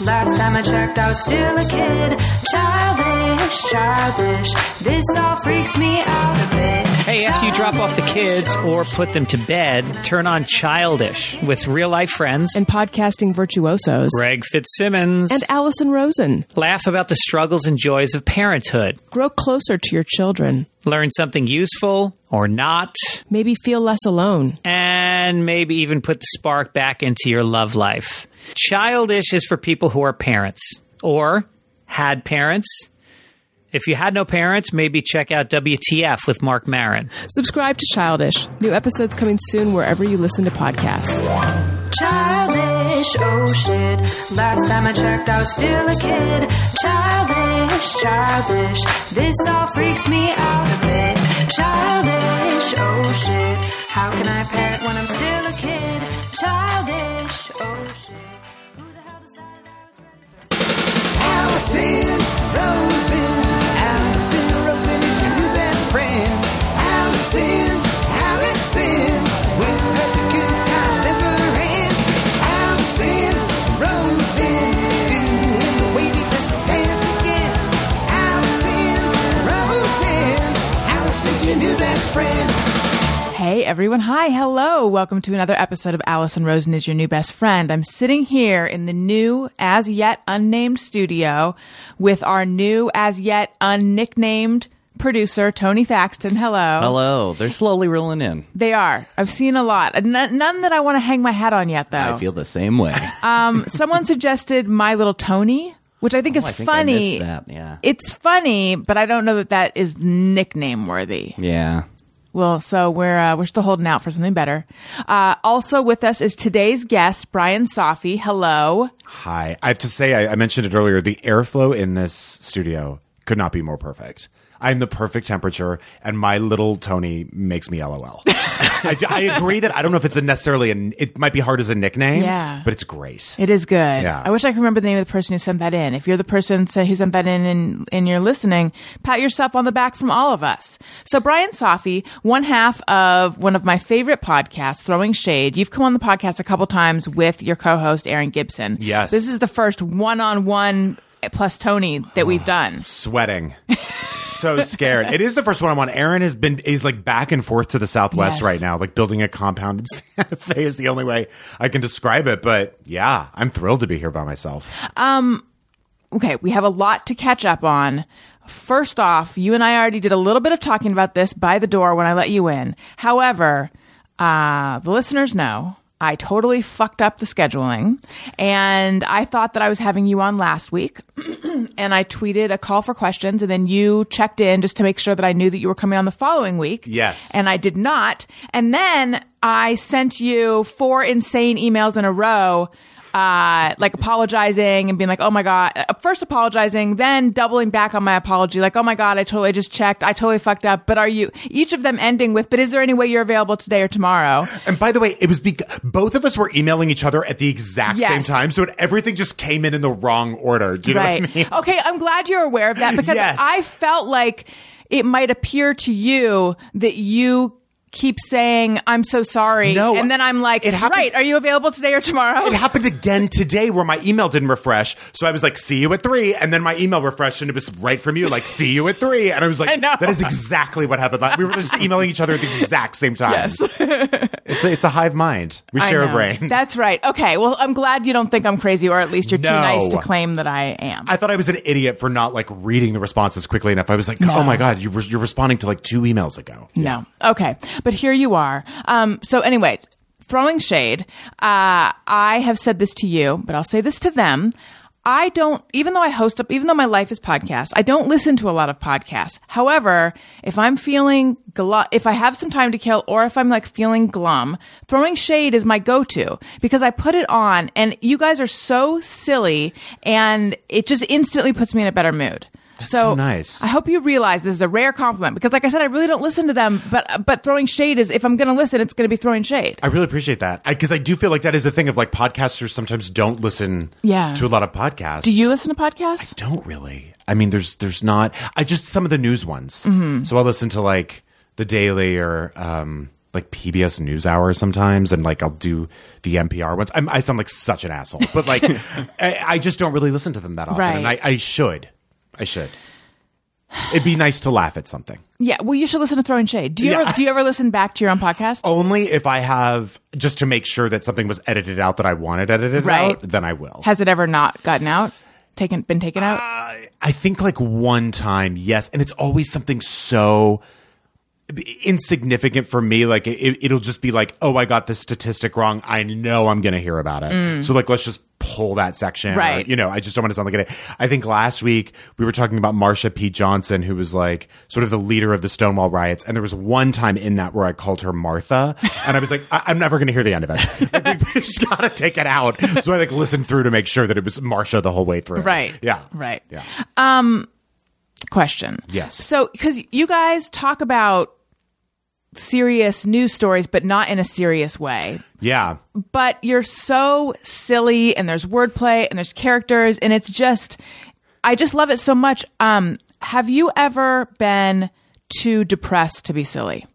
Last time I checked, I was still a kid. Childish, childish. This all freaks me out a bit. Hey, after you drop off the kids or put them to bed, turn on Childish with real life friends. and podcasting virtuosos. Greg Fitzsimmons. And Alison Rosen. laugh about the struggles and joys of parenthood. Grow closer to your children. Learn something useful or not. Maybe feel less alone. And maybe even put the spark back into your love life. Childish is for people who are parents or had parents. If you had no parents, maybe check out WTF with Marc Maron. Subscribe to Childish. New episodes coming soon wherever you listen to podcasts. Childish, oh shit. Last time I checked, I was still a kid. Childish, childish. This all freaks me out a bit. Childish, oh shit. How can I parent when I'm still a kid? Childish, oh shit. Who the hell decided I was ready? Alison Rosen. Best friend. Hey everyone, hi, hello. Welcome to another episode of Alison Rosen is your new best friend. I'm sitting here in the new, as yet unnamed studio with our new, as yet unnicknamed producer, Tony Thaxton. Hello. Hello. They're slowly rolling in. They are. I've seen a lot. N- none that I want to hang my hat on yet, though. I feel the same way. um, someone suggested My Little Tony, which I think is Oh, I think funny. missed that, yeah. It's funny, but I don't know that that is nickname worthy. yeah. Well, so we're uh, we're still holding out for something better. Uh, also with us is today's guest, Bryan Safi. Hello. Hi. I have to say, I, I mentioned it earlier. The airflow in this studio could not be more perfect. I'm the perfect temperature, and my little Tony makes me LOL. I, I agree that I don't know if it's a necessarily a, it might be hard as a nickname, Yeah. but it's great. It is good. Yeah. I wish I could remember the name of the person who sent that in. If you're the person who sent that in and, and you're listening, pat yourself on the back from all of us. So Bryan Safi, one half of one of my favorite podcasts, Throwing Shade. You've come on the podcast a couple times with your co-host Erin Gibson. Yes. This is the first one-on-one plus Tony that we've done. Sweating, so scared. It is the first one I'm on. Erin has been he's like back and forth to the southwest Yes. right now, like building a compound in Santa Fe is the only way I can describe it. But yeah, I'm thrilled to be here by myself. Um okay, we have a lot to catch up on. First off, you and I already did a little bit of talking about this by the door when I let you in. However, uh, the listeners know I totally fucked up the scheduling, and I thought that I was having you on last week, and I tweeted a call for questions, and then you checked in just to make sure that I knew that you were coming on the following week. Yes. and I did not, and then I sent you four insane emails in a row uh, like apologizing and being like, oh my God, uh, first apologizing, then doubling back on my apology, like, oh my God, I totally just checked. I totally fucked up. But are you, each of them ending with, but is there any way you're available today or tomorrow? And by the way, it was because both of us were emailing each other at the exact same time, so everything just came in in the wrong order. Do you know what I mean? Okay. I'm glad you're aware of that because Yes. I felt like it might appear to you that you keep saying, I'm so sorry. No, And then I'm like, it happened- right. Are you available today or tomorrow? It happened again today where my email didn't refresh. So I was like, see you at three. And then my email refreshed and it was right from you, like, see you at three. And I was like, I that is exactly what happened. Like, we were just emailing each other at the exact same time. Yes. It's a, it's a hive mind. We share a brain. That's right. Okay. Well, I'm glad you don't think I'm crazy, or at least you're too nice to claim that I am. I thought I was an idiot for not like reading the responses quickly enough. I was like, oh my God, you were, you're responding to like two emails ago. No. Okay. But here you are. Um, so anyway, throwing shade. Uh, I have said this to you, but I'll say this to them. I don't, even though I host up, even though my life is podcast, I don't listen to a lot of podcasts. However, if I'm feeling, glu- if I have some time to kill or if I'm like feeling glum, throwing shade is my go-to because I put it on and you guys are so silly and it just instantly puts me in a better mood. So nice. I hope you realize this is a rare compliment because, like I said, I really don't listen to them. But but throwing shade is if I'm going to listen, it's going to be throwing shade. I really appreciate that because I, do feel like that is a thing of like podcasters sometimes don't listen Yeah. to a lot of podcasts. Do you listen to podcasts? don't really. I mean, there's there's not. I just some of the news ones. Mm-hmm. So I listen to like the Daily or um, like PBS NewsHour sometimes, and like I'll do the NPR ones. I'm, I sound like such an asshole, but like I, I just don't really listen to them that often, and I, I should, I should. It'd be nice to laugh at something. Yeah, well, you should listen to Throwing Shade. Do you Yeah. ever do you ever listen back to your own podcast? Only if I have just to make sure that something was edited out that I wanted edited Right. out, then I will. Has it ever not gotten out? Taken been taken out? I think like one time, yes, and it's always something so insignificant for me. Like it, it'll just be like, oh, I got this statistic wrong. I know I'm gonna hear about it. Mm. So like, let's just pull that section. or, Right. you know, I just don't want to sound like it. I think last week we were talking about Marsha P. Johnson, who was like sort of the leader of the Stonewall riots, and there was one time in that where I called her Martha, and I was like, I- I'm never gonna hear the end of it. Like, we just gotta take it out. So I like listened through to make sure that it was Marsha the whole way through. Right. Yeah. Right. Yeah. Um, Question. Yes. So, because you guys talk about serious news stories, but not in a serious way. Yeah. But you're so silly, and there's wordplay, and there's characters, and it's just, I just love it so much. Um, have you ever been too depressed to be silly?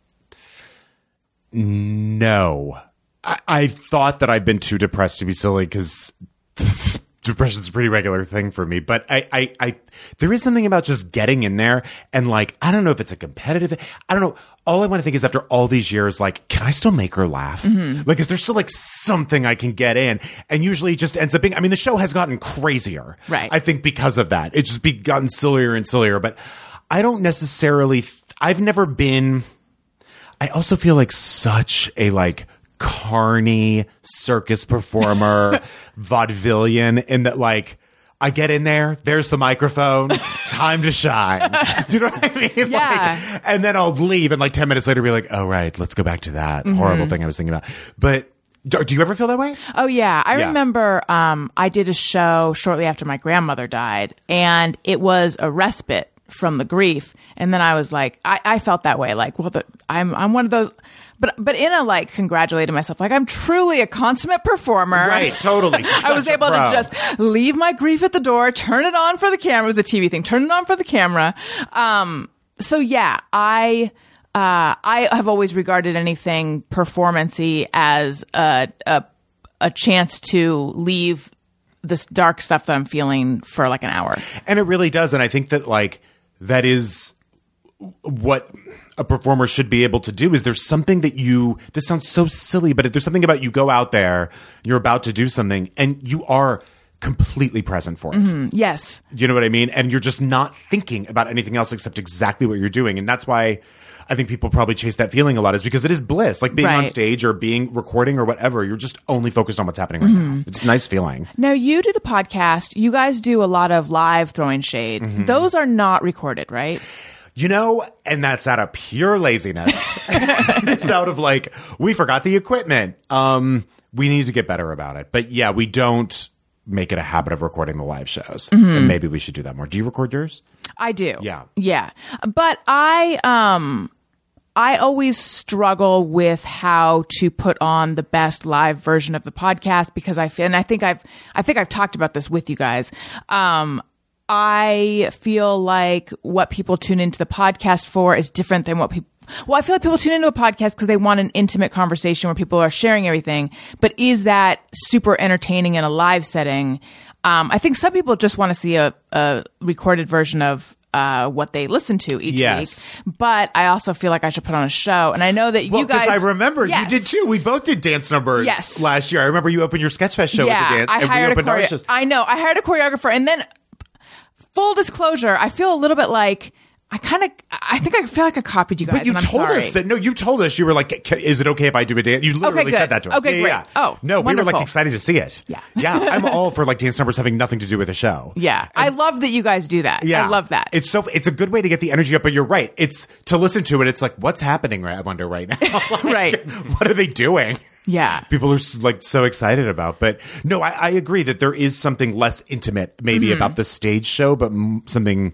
No. I, I thought that I've been too depressed to be silly because depression's a pretty regular thing for me. But I, I, I, there is something about just getting in there and like, I don't know if it's a competitive, I don't know. All I want to think is after all these years, like, can I still make her laugh? Mm-hmm. Like, is there still like something I can get in? And usually it just ends up being, I mean, the show has gotten crazier. Right. I think because of that, it's just be gotten sillier and sillier. But I don't necessarily, I've never been, I also feel like such a like carny circus performer, vaudevillian in that like I get in there, there's the microphone, time to shine. Do you know what I mean? Yeah. Like, and then I'll leave and like 10 minutes later be like, oh right, let's go back to that horrible thing I was thinking about. But do, do you ever feel that way? Oh yeah, I Yeah. remember. Um, I did a show shortly after my grandmother died, and it was a respite from the grief. And then I was like, I, I felt that way. Like, well, the, I'm I'm one of those, but but in a like congratulating myself, like I'm truly a consummate performer. Right, totally. I was able to just leave my grief at the door, turn it on for the camera. It was a TV thing. Turn it on for the camera. Um, so yeah, I. Uh, I have always regarded anything performancy as a, a a chance to leave this dark stuff that I'm feeling for like an hour. And it really does. And I think that like that is what a performer should be able to do is there's something that you this sounds so silly, but if there's something about you go out there, you're about to do something and you are completely present for it. Mm-hmm. Yes. You know what I mean? And you're just not thinking about anything else except exactly what you're doing. And that's why I think people probably chase that feeling a lot is because it is bliss. Like being on stage or being recording or whatever, you're just only focused on what's happening right mm-hmm. now. It's a nice feeling. Now you do the podcast. You guys do a lot of live throwing shade. Mm-hmm. Those are not recorded, right? You know, and that's out of pure laziness. it's out of like, we forgot the equipment. Um, we need to get better about it. But yeah, we don't make it a habit of recording the live shows. And maybe we should do that more. Do you record yours? I do. Yeah. Yeah. But I um I always struggle with how to put on the best live version of the podcast because I feel and I think I've I think I've talked about this with you guys. Um I feel like what people tune into the podcast for is different than what people well, I feel like people tune into a podcast because they want an intimate conversation where people are sharing everything. But is that super entertaining in a live setting? Um, I think some people just want to see a, a recorded version of uh, what they listen to each Yes. week. But I also feel like I should put on a show. And I know that Well, you guys. I remember Yes. you did too. We both did dance numbers Yes. last year. I remember you opened your Sketchfest show yeah, with the dance, I and we hired a opened our shows. I know. I hired a choreographer, and then full disclosure, I feel a little bit like I kind of. I think I feel like I copied you guys. But you and told sorry. us that no, you told us you were like, "Is it okay if I do a dance?" You literally good. said that to us. Okay, Yeah, great. yeah. Oh, no, we were like excited to see it. Yeah. yeah. I'm all for like dance numbers having nothing to do with the show. Yeah, I love that you guys do that. Yeah, I love that. It's so it's a good way to get the energy up. But you're right. It's to listen to it. It's like what's happening. Right, I wonder right now. Like, Right. What are they doing? Yeah. People are like so excited about. But no, I, I agree that there is something less intimate, maybe Mm-hmm. about the stage show, but m- something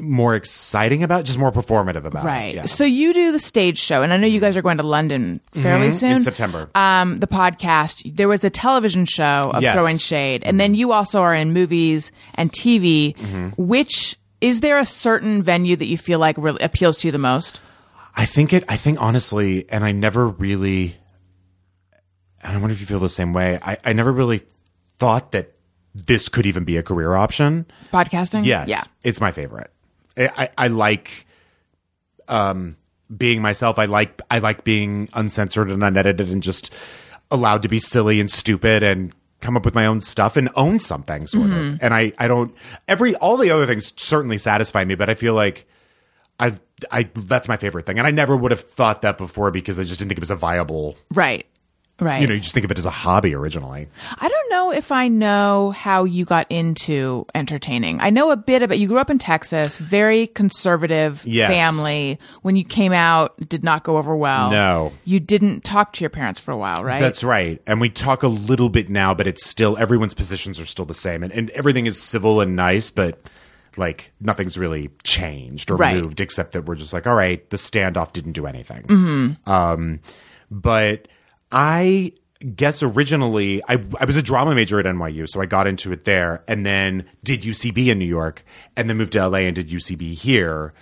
more exciting about, just more performative about. it. Right. Yeah. So you do the stage show, and I know you guys are going to London fairly soon. Mm-hmm. In September. Um, the podcast. There was a television show of Yes. Mm-hmm. throwing shade, and then you also are in movies and TV. Which is there a certain venue that you feel like really appeals to you the most? I think it. I think honestly, and I never really. And I wonder if you feel the same way. I, I never really thought that this could even be a career option. Podcasting? Yes, Yeah. it's my favorite. I, I, I like um, being myself. I like I like being uncensored and unedited and just allowed to be silly and stupid and come up with my own stuff and own something sort Mm-hmm. of. And I I don't every all the other things certainly satisfy me, but I feel like I I that's my favorite thing. And I never would have thought that before because I just didn't think it was a viable. Right. Right. You know, you just think of it as a hobby originally. I don't know if I know how you got into entertaining. I know a bit about you grew up in Texas, very conservative Yes. family. When you came out, did not go over well. No. You didn't talk to your parents for a while, right? That's right. And we talk a little bit now, but it's still everyone's positions are still the same, and, and everything is civil and nice, but like nothing's really changed or Right. moved except that we're just like, all right, the standoff didn't do anything. Mm-hmm. Um, but I guess originally I I was a drama major at NYU, so I got into it there, and then did UCB in New York, and then moved to LA and did UCB here.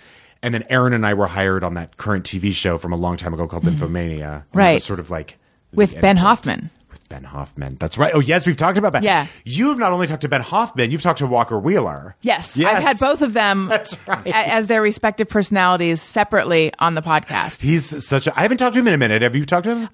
And then Erin and I were hired on that current TV show from a long time ago called Infomania. Mm-hmm. Right. sort of like With Ben Hoffman. Ben Hoffman. That's right. Oh, yes, we've talked about Ben. Yeah. You've not only talked to Ben Hoffman, you've talked to Walker Wheeler. Yes, Yes. I've had both of them That's right. as their respective personalities separately on the podcast. He's such a. I haven't talked to him in a minute. Have you talked to him? Uh,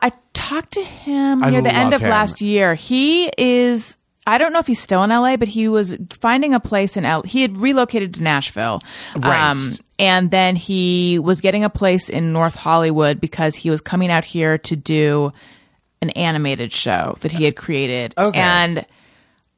I talked to him I near the end of him. last year. He is. I don't know if he's still in LA, but he was finding a place in L. He had relocated to Nashville, Um, Right. and then he was getting a place in North Hollywood because he was coming out here to do an animated show that he had created. Okay. And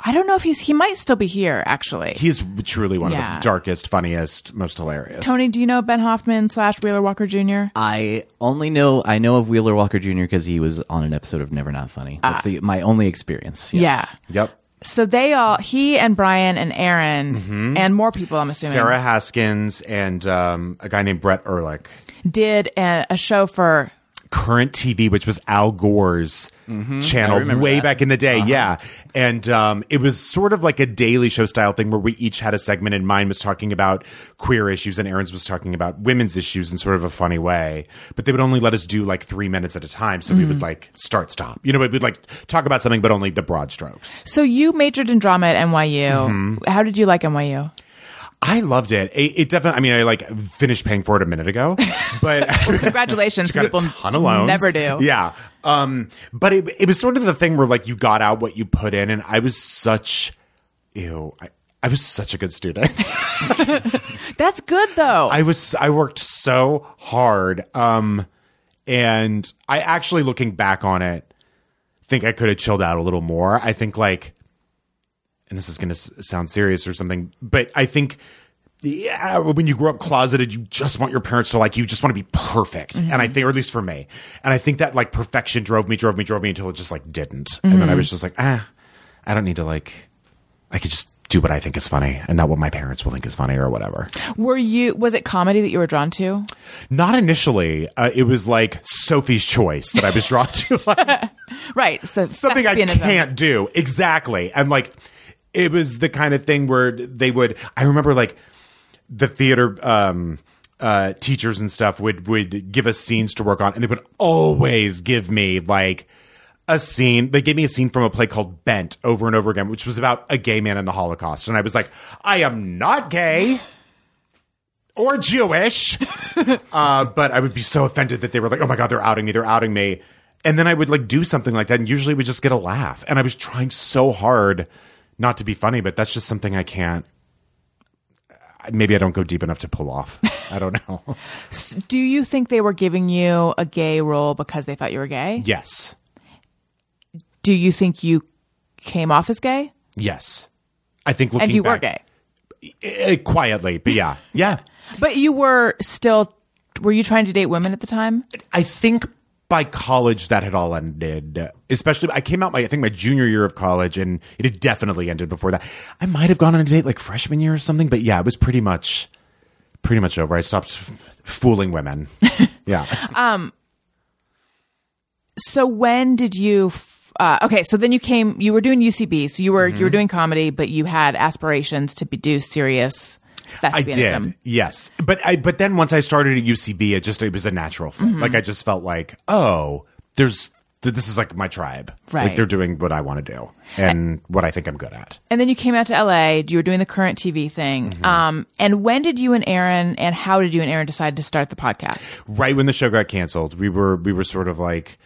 I don't know if he's. He might still be here. Actually, He's truly one of the darkest, funniest, most hilarious. Tony, do you know Ben Hoffman slash Wheeler Walker Jr.? I only know I know of Wheeler Walker Jr. because he was on an episode of Never Not Funny. That's the, my only experience. yes. Yeah. Yep. So they all, he and Bryan and Erin and more people, I'm assuming, Mm-hmm. Sarah Haskins and um, a guy named Brett Erlich. did a, a show for Current TV, which was Al Gore's I channel way that. back in the day. Yeah. And um, it was sort of like a daily show style thing where we each had a segment, and mine was talking about queer issues, and Erin's was talking about women's issues in sort of a funny way. But they would only let us do like three minutes at a time. So we would like start, stop. You know, we'd like talk about something, but only the broad strokes. So you majored in drama at NYU. Mm-hmm. How did you like NYU? I loved it. It, it definitely, I mean, I like finished paying for it a minute ago, but. Congratulations. got People a ton of loans. never do. Yeah. Um, but it, it was sort of the thing where like you got out what you put in, and I was such, ew, I, I was such a good student. That's good though. I was, I worked so hard. Um, and I actually looking back on it, think I could have chilled out a little more. I think like, and this is going to s- sound serious or something, but I think yeah, when you grow up closeted, you just want your parents to like you, just want to be perfect. And I think, or at least for me, and I think that like perfection drove me, drove me, drove me until it just like didn't. And then I was just like, ah, I don't need to like, I could just do what I think is funny and not what my parents will think is funny or whatever. were you? Was it comedy that you were drawn to? Not initially. Uh, it was like Sophie's Choice that I was drawn to. Like, Right. So something I can't do. Exactly. And like, it was the kind of thing where they would, I remember like the theater, um, uh, teachers and stuff would, would give us scenes to work on and they would always give me like a scene. They gave me a scene from a play called Bent over and over again, which was about a gay man in the Holocaust. And I was like, I am not gay or Jewish. uh, but I would be so offended that they were like, oh my God, they're outing me. They're outing me. And then I would like do something like that and usually would just get a laugh. And I was trying so hard not to be funny, but that's just something I can't. Maybe I don't go deep enough to pull off. I don't know. Do you think they were giving you a gay role because they thought you were gay? yes. Do you think you came off as gay? Yes. I think looking And you were back- gay. Eh, quietly, but yeah. Yeah. But you were still. Were you trying to date women at the time? I think by college that had all ended. Especially, I came out my I think my junior year of college, and it had definitely ended before that. I might have gone on a date like freshman year or something, but yeah, it was pretty much, pretty much over. I stopped fooling women. Yeah, um. So when did you? f- Uh, okay, so then you came. You were doing UCB, so you were you were doing comedy, but you had aspirations to be, do serious I did, yes, but I but then once I started at UCB, it just it was a natural fit. Mm-hmm. Like I just felt like, oh, there's this is like my tribe. Right. Like they're doing what I want to do and what I think I'm good at. And then you came out to LA. You were doing the current TV thing. Mm-hmm. Um, and when did you and Erin and how did you and Erin decide to start the podcast? right when the show got canceled, we were we were sort of like,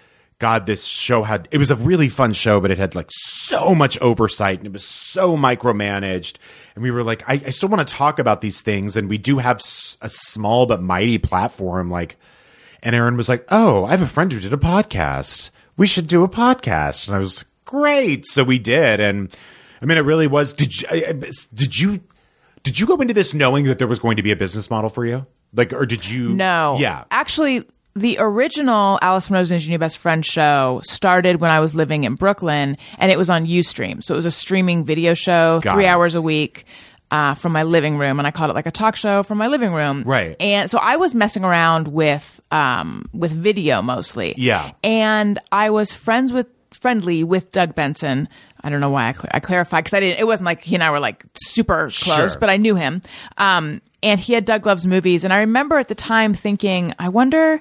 God, this show had it was a really fun show, but it had like so much oversight and it was so micromanaged. And we were like, I, I still want to talk about these things, and we do have a small but mighty platform. Like, and Erin was like, Oh, I have a friend who did a podcast. We should do a podcast. And I was great. So we did, and I mean, it really was. Did you? Did you? Did you go into this knowing that there was going to be a business model for you? Like, or did you? No. Yeah. Actually, the original Alison Rosen Is Your New Best Friend show started when I was living in Brooklyn and it was on Ustream. So it was a streaming video show, Got three it. hours a week. Uh, from my living room, and I called it like a talk show from my living room. Right. And so I was messing around with um, with video mostly. Yeah. And I was friends with friendly with Doug Benson. I don't know why I, cl- I clarified because I didn't. It wasn't like he and I were like super close, Sure. but I knew him. Um, and he had Doug Loves Movies, and I remember at the time thinking, I wonder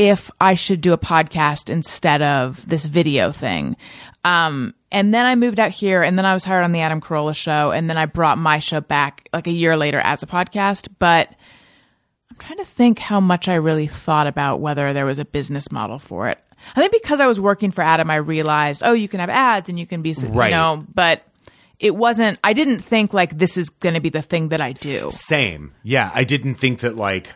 if I should do a podcast instead of this video thing. Um, and then I moved out here, and then I was hired on the Adam Carolla show, and then I brought my show back like a year later as a podcast. But I'm trying to think how much I really thought about whether there was a business model for it. I think because I was working for Adam, I realized, oh, you can have ads and you can be, Right. you know, but it wasn't, I didn't think like this is going to be the thing that I do. Same. Yeah, I didn't think that like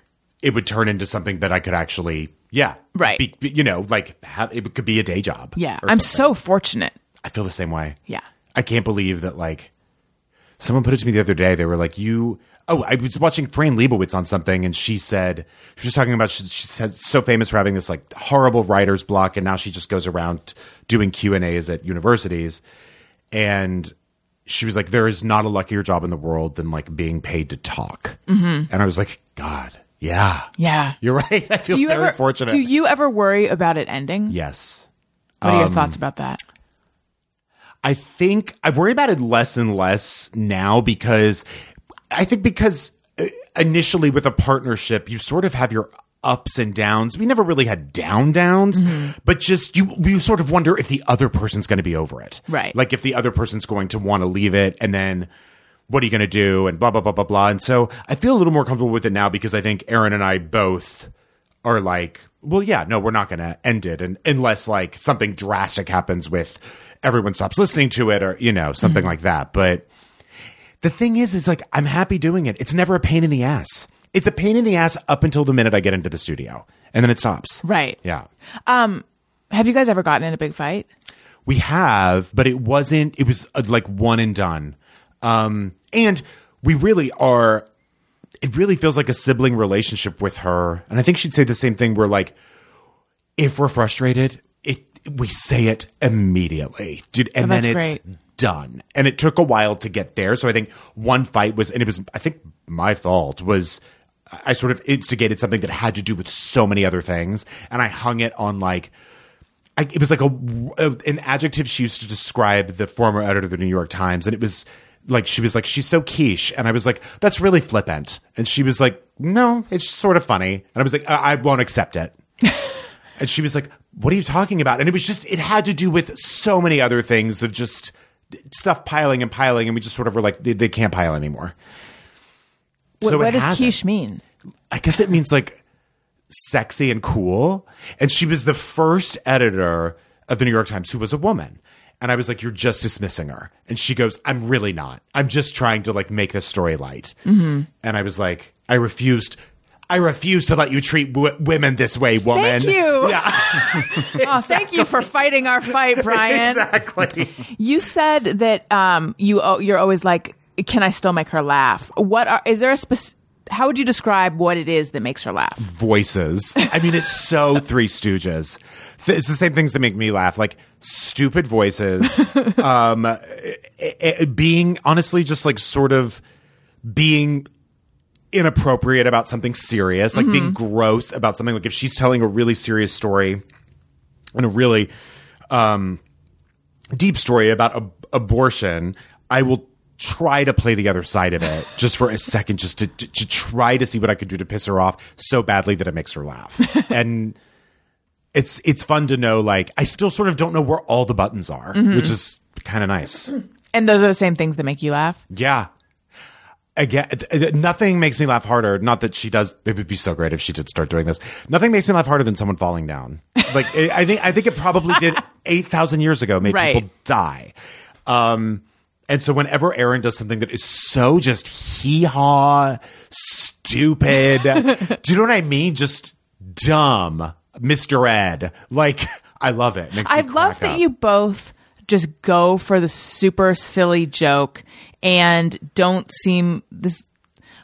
it would turn into something that I could actually, yeah, Right. Be, be- you know, like have, it could be a day job. Yeah. I'm something. so fortunate. I feel the same way. Yeah. I can't believe that like someone put it to me the other day. They were like, "You." Oh, I was watching Fran Lebowitz on something, and she said she was talking about she's, she's so famous for having this like horrible writer's block, and now she just goes around doing Q and A's at universities, and she was like, "There is not a luckier job in the world than like being paid to talk." Mm-hmm. And I was like, "God, yeah, Yeah. you're right. I feel Do you very ever, fortunate." do you ever worry about it ending? yes. What are your Um, thoughts about that? I think I worry about it less and less now because I think because uh, initially with a partnership, you sort of have your ups and downs. We never really had down downs, but just you you sort of wonder if the other person's going to be over it. Right. Like if the other person's going to want to leave it and then what are you going to do and blah blah blah blah blah. And so I feel a little more comfortable with it now because I think Erin and I both are like, well, yeah, no, we're not going to end it, and unless like something drastic happens with everyone stops listening to it, or you know something like that. But the thing is, is like I'm happy doing it. It's never a pain in the ass. It's a pain in the ass up until the minute I get into the studio, and then it stops. Right. Yeah. Um, have you guys ever gotten in a big fight? We have, but it wasn't. It was uh, like one and done. Um, and we really are. It really feels like a sibling relationship with her, and I think she'd say the same thing. We're like, if we're frustrated, it we say it immediately, dude, and Oh, then it's great. done. And it took a while to get there. So I think one fight was, and it was, I think my fault was. I sort of instigated something that had to do with so many other things, and I hung it on like I, it was like a, a- an adjective she used to describe the former editor of the New York Times, and it was like she was like she's so quiche, and I was like that's really flippant, and she was like no, it's sort of funny, and I was like I, I won't accept it, and she was like what are you talking about? And it was just it had to do with so many other things of just stuff piling and piling, and we just sort of were like they, they can't pile anymore. What, So what does hasn't. quiche mean? I guess it means like sexy and cool. And she was the first editor of the New York Times who was a woman. And I was like, "You're just dismissing her." And she goes, "I'm really not. I'm just trying to like make this story light." Mm-hmm. And I was like, "I refused. I refuse to let you treat w- women this way, woman." Thank you. Yeah, Oh, thank you for fighting our fight, Bryan. exactly. You said that um, you you're always like, can I still make her laugh? What are, is there a spec- How would you describe what it is that makes her laugh? voices. I mean, it's so Three Stooges. It's the same things that make me laugh, like stupid voices, um, eh, eh, being honestly just like sort of being inappropriate about something serious, like being gross about something. Like if she's telling a really serious story and a really um, deep story about ab- abortion, I will try to play the other side of it just for a second, just to, to, to try to see what I could do to piss her off so badly that it makes her laugh. and it's it's fun to know. Like I still sort of don't know where all the buttons are, which is kind of nice. And those are the same things that make you laugh. Yeah. Again, th- th- nothing makes me laugh harder. Not that she does. It would be so great if she did start doing this. Nothing makes me laugh harder than someone falling down. Like I I think, I think it probably did eight thousand years ago. Made Right. people die. Um, and so whenever Erin does something that is so just hee haw, stupid, do you know what I mean? Just dumb, Mister Ed. Like I love it. Me I love that up. you both just go for the super silly joke and don't seem this.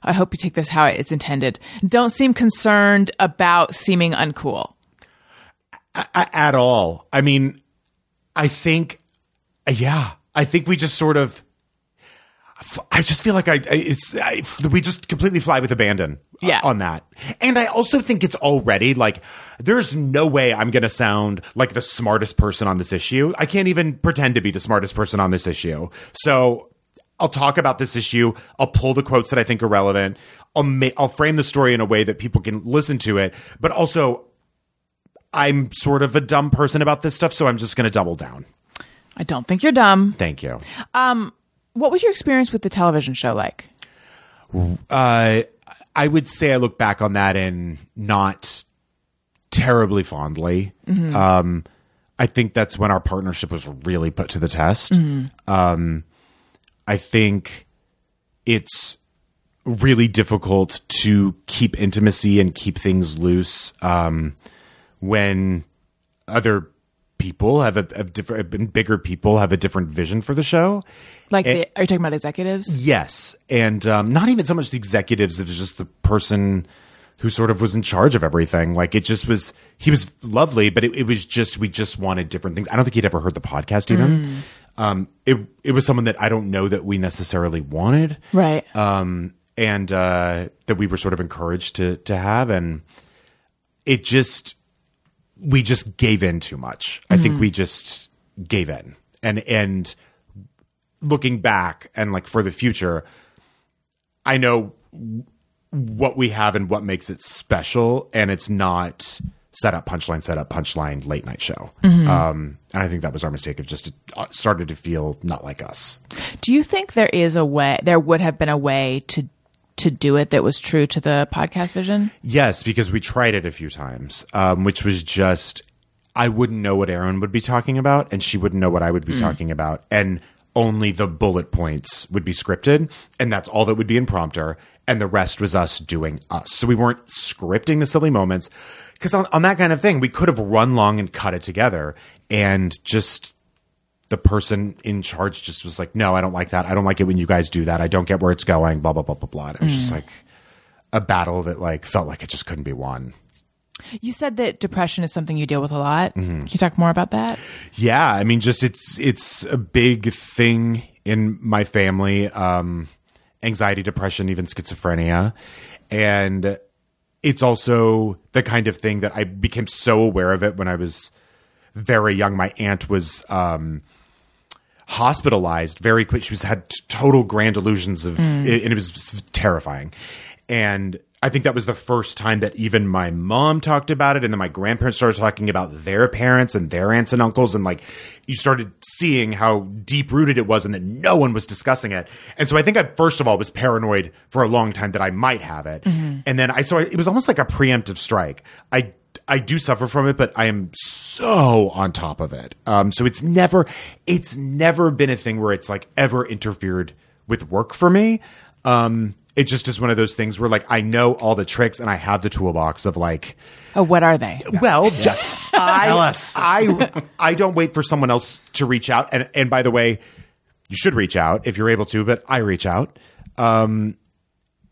I hope you take this how it's intended. Don't seem concerned about seeming uncool. A- at all. I mean, I think, yeah, I think we just sort of. I just feel like I, I it's I, we just completely fly with abandon Yeah. on that. And I also think it's already like there's no way I'm going to sound like the smartest person on this issue. I can't even pretend to be the smartest person on this issue. So I'll talk about this issue. I'll pull the quotes that I think are relevant. I'll ma- I'll frame the story in a way that people can listen to it, but also I'm sort of a dumb person about this stuff, so I'm just going to double down. I don't think you're dumb. Thank you. What was your experience with the television show like? Uh, I would say I look back on that and not terribly fondly. Um, I think that's when our partnership was really put to the test. Um, I think it's really difficult to keep intimacy and keep things loose um, when other people have a, a different, bigger people have a different vision for the show. Like, Eh. the, are you talking about executives? Yes, and um, not even so much the executives; it was just the person who sort of was in charge of everything. Like it just was. He was lovely, but it, it was just we just wanted different things. I don't think he'd ever heard the podcast even. Um, it it was someone that I don't know that we necessarily wanted, Right. um, and uh, that we were sort of encouraged to to have, and it just we just gave in too much. I think we just gave in, and and looking back and like for the future, I know what we have and what makes it special, and it's not set up punchline, set up punchline late night show. Um, and I think that was our mistake of just it uh, started to feel not like us. Do you think there is a way, there would have been a way to to do it that was true to the podcast vision? Yes, because we tried it a few times, um, which was just I wouldn't know what Erin would be talking about, and she wouldn't know what I would be talking about, and only the bullet points would be scripted, and that's all that would be in prompter, and the rest was us doing us. So we weren't scripting the silly moments because on, on that kind of thing, we could have run long and cut it together, and just the person in charge just was like, "No, I don't like that. I don't like it when you guys do that. I don't get where it's going." Blah blah blah blah blah. And it was just like a battle that like felt like it just couldn't be won. You said that depression is something you deal with a lot. Mm-hmm. Can you talk more about that? Yeah, I mean, just it's it's a big thing in my family. Um, anxiety, depression, even schizophrenia, and it's also the kind of thing that I became so aware of it when I was very young. My aunt was um, hospitalized very quick. She was had total grand illusions of, mm. and it was terrifying. And I think that was the first time that even my mom talked about it, and then my grandparents started talking about their parents and their aunts and uncles, and like you started seeing how deep rooted it was, and that no one was discussing it. And so I think I first of all was paranoid for a long time that I might have it, mm-hmm. and then I so I, it was almost like a preemptive strike. I I do suffer from it, but I am so on top of it. Um, so it's never, it's never been a thing where it's like ever interfered with work for me. Um, it just is one of those things where like I know all the tricks and I have the toolbox of like, Oh, what are they? well, just I, I, I don't wait for someone else to reach out. And and by the way, you should reach out if you're able to, but I reach out. Um,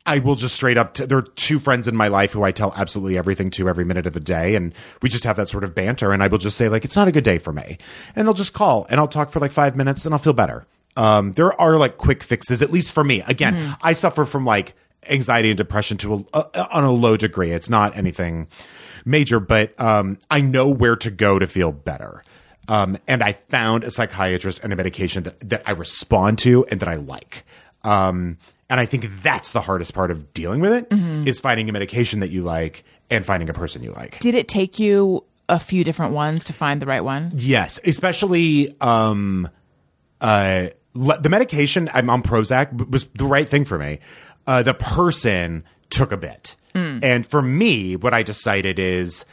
I will just straight up. T- there are two friends in my life who I tell absolutely everything to every minute of the day, and we just have that sort of banter. And I will just say like, "It's not a good day for me," and they'll just call, and I'll talk for like five minutes, and I'll feel better. Um, there are like quick fixes, at least for me. Again, I suffer from like anxiety and depression to a, a, on a low degree. It's not anything major, but um, I know where to go to feel better. Um, and I found a psychiatrist and a medication that, that I respond to and that I like. Um, and I think that's the hardest part of dealing with it is finding a medication that you like and finding a person you like. Did it take you a few different ones to find the right one? Yes, especially um, uh, le- the medication. I'm on Prozac was the right thing for me. Uh, the person took a bit, and for me, what I decided is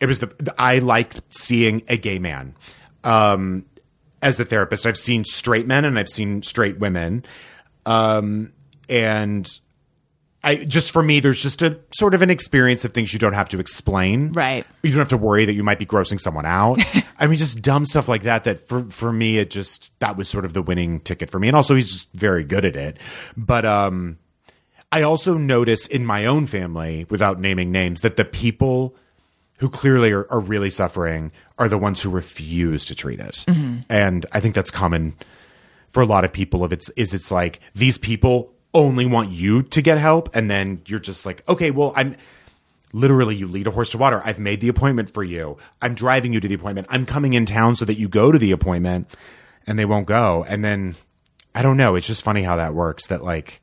it was the I like seeing a gay man. Um, as a therapist, I've seen straight men and I've seen straight women, um, and I just for me, there's just a sort of an experience of things you don't have to explain. Right. You don't have to worry that you might be grossing someone out. I mean, just dumb stuff like that. That for for me, it just that was sort of the winning ticket for me. And also, he's just very good at it. But um, I also notice in my own family, without naming names, that the people who clearly are, are really suffering are the ones who refuse to treat it. And I think that's common for a lot of people. If it's is it's like these people only want you to get help, and then you're just like, okay, well, I'm literally you lead a horse to water. I've made the appointment for you. I'm driving you to the appointment. I'm coming in town so that you go to the appointment, and they won't go. And then I don't know. It's just funny how that works. That like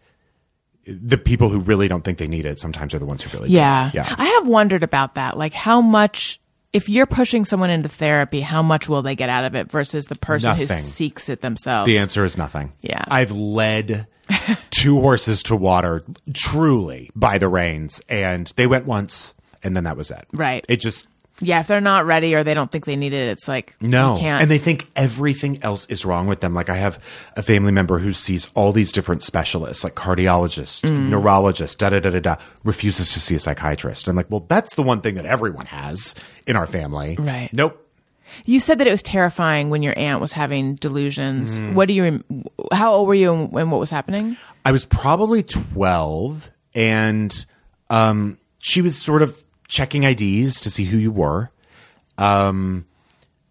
the people who really don't think they need it sometimes are the ones who really Yeah. do. yeah I have wondered about that. Like how much if you're pushing someone into therapy, how much will they get out of it versus the person who seeks it themselves? The answer is nothing. Yeah. I've led two horses to water truly by the reins, and they went once, and then that was it. Right. It just yeah, if they're not ready or they don't think they need it, it's like no, can't. and they think everything else is wrong with them. Like I have a family member who sees all these different specialists, like cardiologists, Mm. neurologists, da da da da da, refuses to see a psychiatrist. I'm like, well, that's the one thing that everyone has in our family. Right. Nope. You said that it was terrifying when your aunt was having delusions. Mm. What do you? How old were you and, and what was happening? I was probably 12 and um, she was sort of checking IDs to see who you were, um,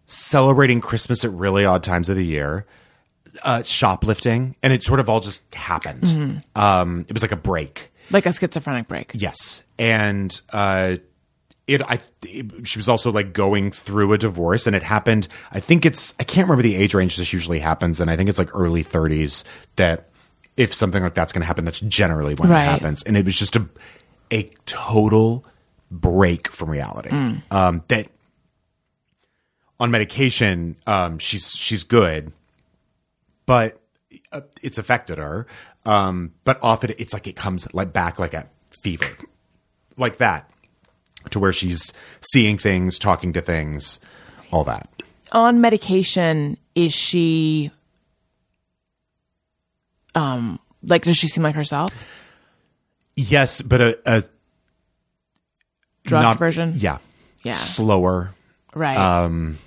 celebrating Christmas at really odd times of the year, uh, shoplifting, and it sort of all just happened. Um, it was like a break. Like a schizophrenic break. Yes. And uh it I it, she was also like going through a divorce and it happened I think it's I can't remember the age range this usually happens and I think it's like early 30s that if something like that's going to happen that's generally when Right. it happens and it was just a a total break from reality. Um that on medication um she's she's good but uh, it's affected her. Um, but often it's like it comes like back like a fever, like that, to where she's seeing things, talking to things, all that. On medication, is she? Um, like, does she seem like herself? Yes, but a, a Drug not- version. yeah, Yeah. slower, Right. um,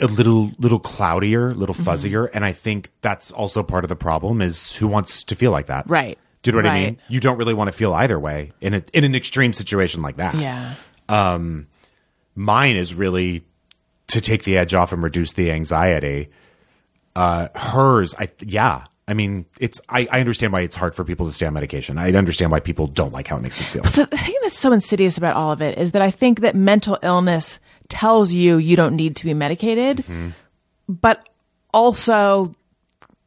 a little little cloudier, a little Mm-hmm. fuzzier, and I think that's also part of the problem. Is who wants to feel like that? Right. Do you know what I mean? You don't really want to feel either way in a, in an extreme situation like that. yeah. Um, mine is really to take the edge off and reduce the anxiety. Uh, hers, I yeah. I mean, it's I, I understand why it's hard for people to stay on medication. I understand why people don't like how it makes them feel. the thing that's so insidious about all of it is that I think that mental illness tells you you don't need to be medicated, Mm-hmm. but also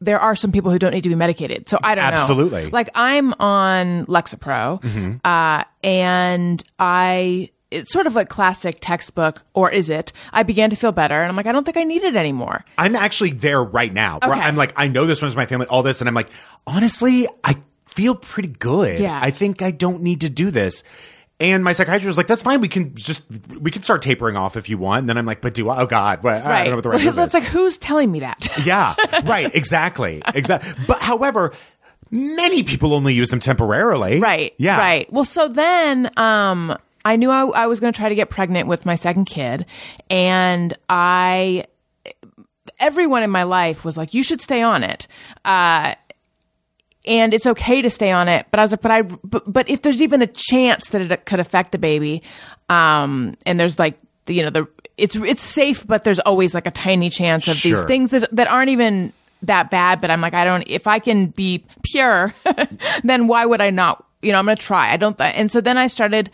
there are some people who don't need to be medicated. So I don't Absolutely. know. Absolutely. Like I'm on Lexapro, Mm-hmm. uh, and I. It's sort of like classic textbook, or is it? I began to feel better, and I'm like, I don't think I need it anymore. I'm actually there right now. Where Okay. I'm like, I know this runs my family, all this, and I'm like, honestly, I feel pretty good. Yeah. I think I don't need to do this. And my psychiatrist was like, "That's fine. We can just we can start tapering off if you want." And then I'm like, "But do I? Oh God, what, I don't know what the right That's is." like, who's telling me that? Yeah, right, exactly, exactly. But however, many people only use them temporarily. Right. Yeah. Right. Well, so then, um, I knew I, I was going to try to get pregnant with my second kid, and I, everyone in my life was like, "You should stay on it." Uh, and it's okay to stay on it, but I was like, but I, but, but if there's even a chance that it could affect the baby, um, and there's like, the, you know, the it's it's safe, but there's always like a tiny chance of these things that, that aren't even that bad. But I'm like, I don't. If I can be pure, then why would I not? You know, I'm gonna try. I don't. Th- and so then I started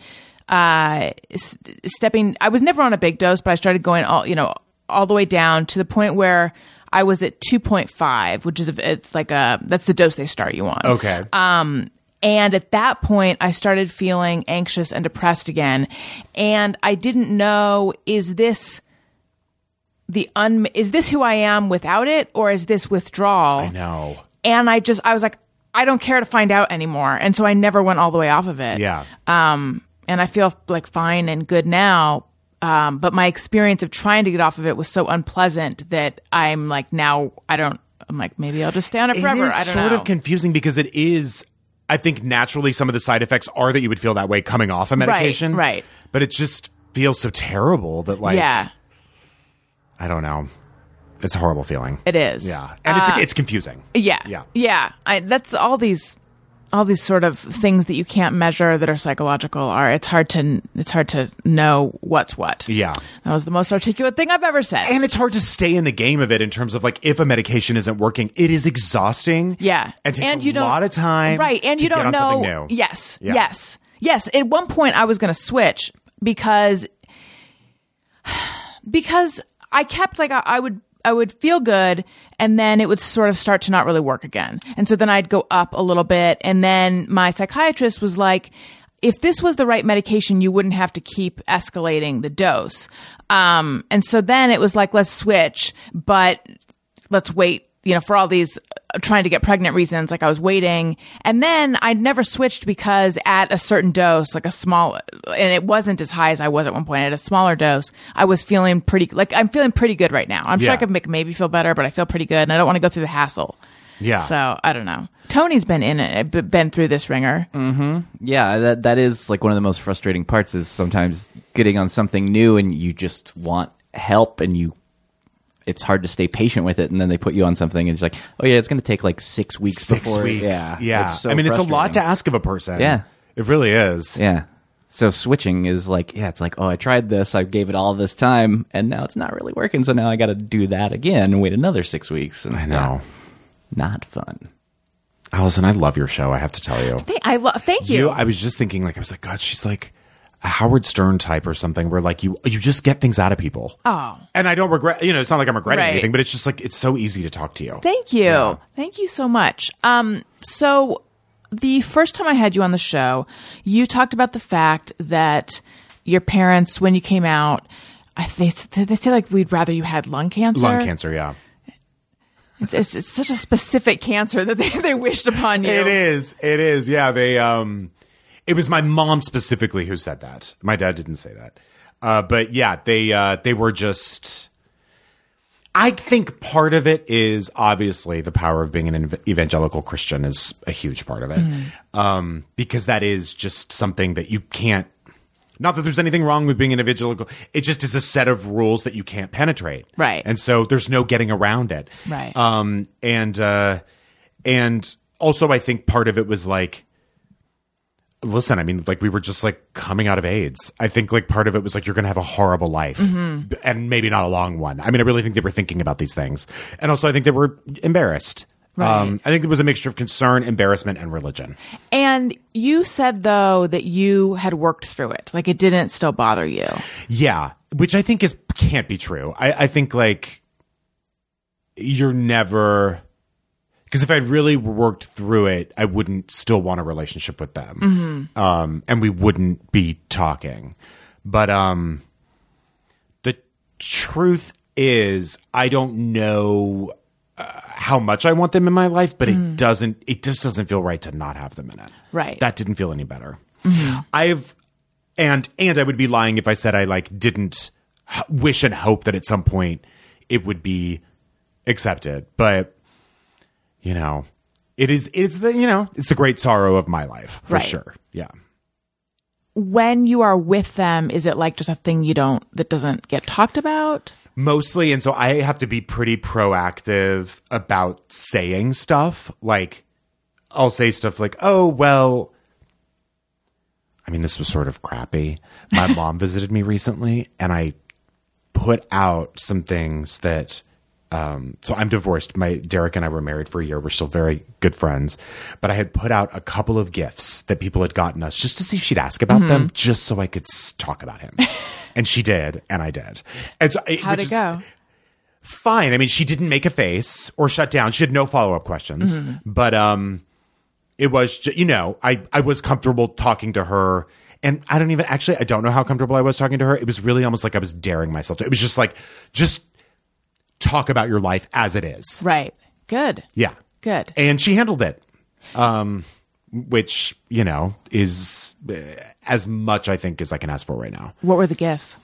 uh s- stepping. I was never on a big dose, but I started going all. You know, all the way down to the point where I was at 2.5, which is it's like a that's the dose they start you on. Okay. Um and at that point, I started feeling anxious and depressed again. And I didn't know is this the un is this who I am without it or is this withdrawal? I know. And I just I was like I don't care to find out anymore. And so I never went all the way off of it. Yeah. Um and I feel like fine and good now. Um but my experience of trying to get off of it was so unpleasant that I'm like now I don't I'm like maybe I'll just stay on it forever. It is I don't know. It's sort know. of confusing because it is. I think naturally some of the side effects are that you would feel that way coming off a medication, right. But it just feels so terrible that like yeah, I don't know. It's a horrible feeling. it is. yeah, and it's it's confusing. Yeah. Yeah. Yeah. I, that's all these all these sort of things that you can't measure that are psychological are it's hard to it's hard to know what's what. Yeah. That was the most articulate thing I've ever said. And it's hard to stay in the game of it in terms of like if a medication isn't working, it is exhausting. yeah. and takes and a don't, lot of time. Right. And you don't on know. Yes. Yeah. Yes. Yes. At one point I was gonna switch because because I kept like I, I would I would feel good and then it would sort of start to not really work again. And so then I'd go up a little bit and then my psychiatrist was like if this was the right medication, you wouldn't have to keep escalating the dose. Um, and so then it was like, let's switch, but let's wait, you know, for all these uh, trying to get pregnant reasons. Like I was waiting. And then I never switched because at a certain dose, like a small, and it wasn't as high as I was at one point, at a smaller dose, I was feeling pretty, like I'm feeling pretty good right now. I'm sure I could make maybe feel better, but I feel pretty good and I don't want to go through the hassle. Yeah. So I don't know. Tony's been in it, been through this ringer. Hmm. Yeah, that that is like one of the most frustrating parts is sometimes getting on something new and you just want help and you it's hard to stay patient with it and then they put you on something and it's like, "Oh yeah, it's going to take like 6 weeks Six before weeks. yeah. Yeah. It's so I mean, it's a lot to ask of a person. Yeah. It really is. Yeah. So switching is like, yeah, it's like, oh, I tried this, I gave it all this time, and now it's not really working. So now I got to do that again and wait another six weeks. And I know. not fun. Alison, I love your show, I have to tell you. Th- I love. Thank you. I was just thinking, like, I was like, God, she's like a Howard Stern type or something where like you you just get things out of people. Oh. And I don't regret you know, it's not like I'm regretting Right. anything, but it's just like it's so easy to talk to you. Thank you. Thank you so much. Um, so the first time I had you on the show, you talked about the fact that your parents, when you came out, I they, did they say like we'd rather you had lung cancer. Lung cancer, yeah. It's, it's, it's such a specific cancer that they, they wished upon you. It is. It is. Yeah. They. Um. It was my mom specifically who said that. My dad didn't say that. Uh. But yeah, they. Uh. They were just. I think part of it is obviously the power of being an evangelical Christian is a huge part of it, um, because that is just something that you can't. Not that there's anything wrong with being an evangelical. It just is a set of rules that you can't penetrate, Right. And so there's no getting around it, Right. Um, and uh, and also I think part of it was like listen, I mean, like we were just like coming out of AIDS. I think like part of it was like you're going to have a horrible life Mm-hmm. and maybe not a long one. I mean, I really think they were thinking about these things. And also I think they were embarrassed. Um, I think it was a mixture of concern, embarrassment, and religion. And you said though that you had worked through it, like it didn't still bother you. Yeah, which I think is can't be true. I, I think like you're never because if I really worked through it, I wouldn't still want a relationship with them, um, and we wouldn't be talking. But um, the truth is, I don't know uh, how much I want them in my life, but it doesn't. It just doesn't feel right to not have them in it. Right. That didn't feel any better. I've and and I would be lying if I said I like didn't h- wish and hope that at some point it would be accepted. But you know, it is it's the you know it's the great sorrow of my life for Right. sure. Yeah. When you are with them, is it like just a thing you don't that doesn't get talked about? mostly and so i have to be pretty proactive about saying stuff like i'll say stuff like oh well i mean this was sort of crappy my mom visited me recently and i put out some things that um, so I'm divorced. My Derek and I were married for a year. We're still very good friends, but I had put out a couple of gifts that people had gotten us just to see if she'd ask about Mm-hmm. them, just so I could talk about him. and she did, and I did. And so it, How'd it go? Fine. I mean, she didn't make a face or shut down. She had no follow up questions, Mm-hmm. but um, it was you know I I was comfortable talking to her. And I don't even actually I don't know how comfortable I was talking to her. It was really almost like I was daring myself to. It was just like just talk about your life as it is. Right. Good. Yeah. Good. And she handled it. Um which, you know, is uh, as much I think as I can ask for right now. What were the gifts?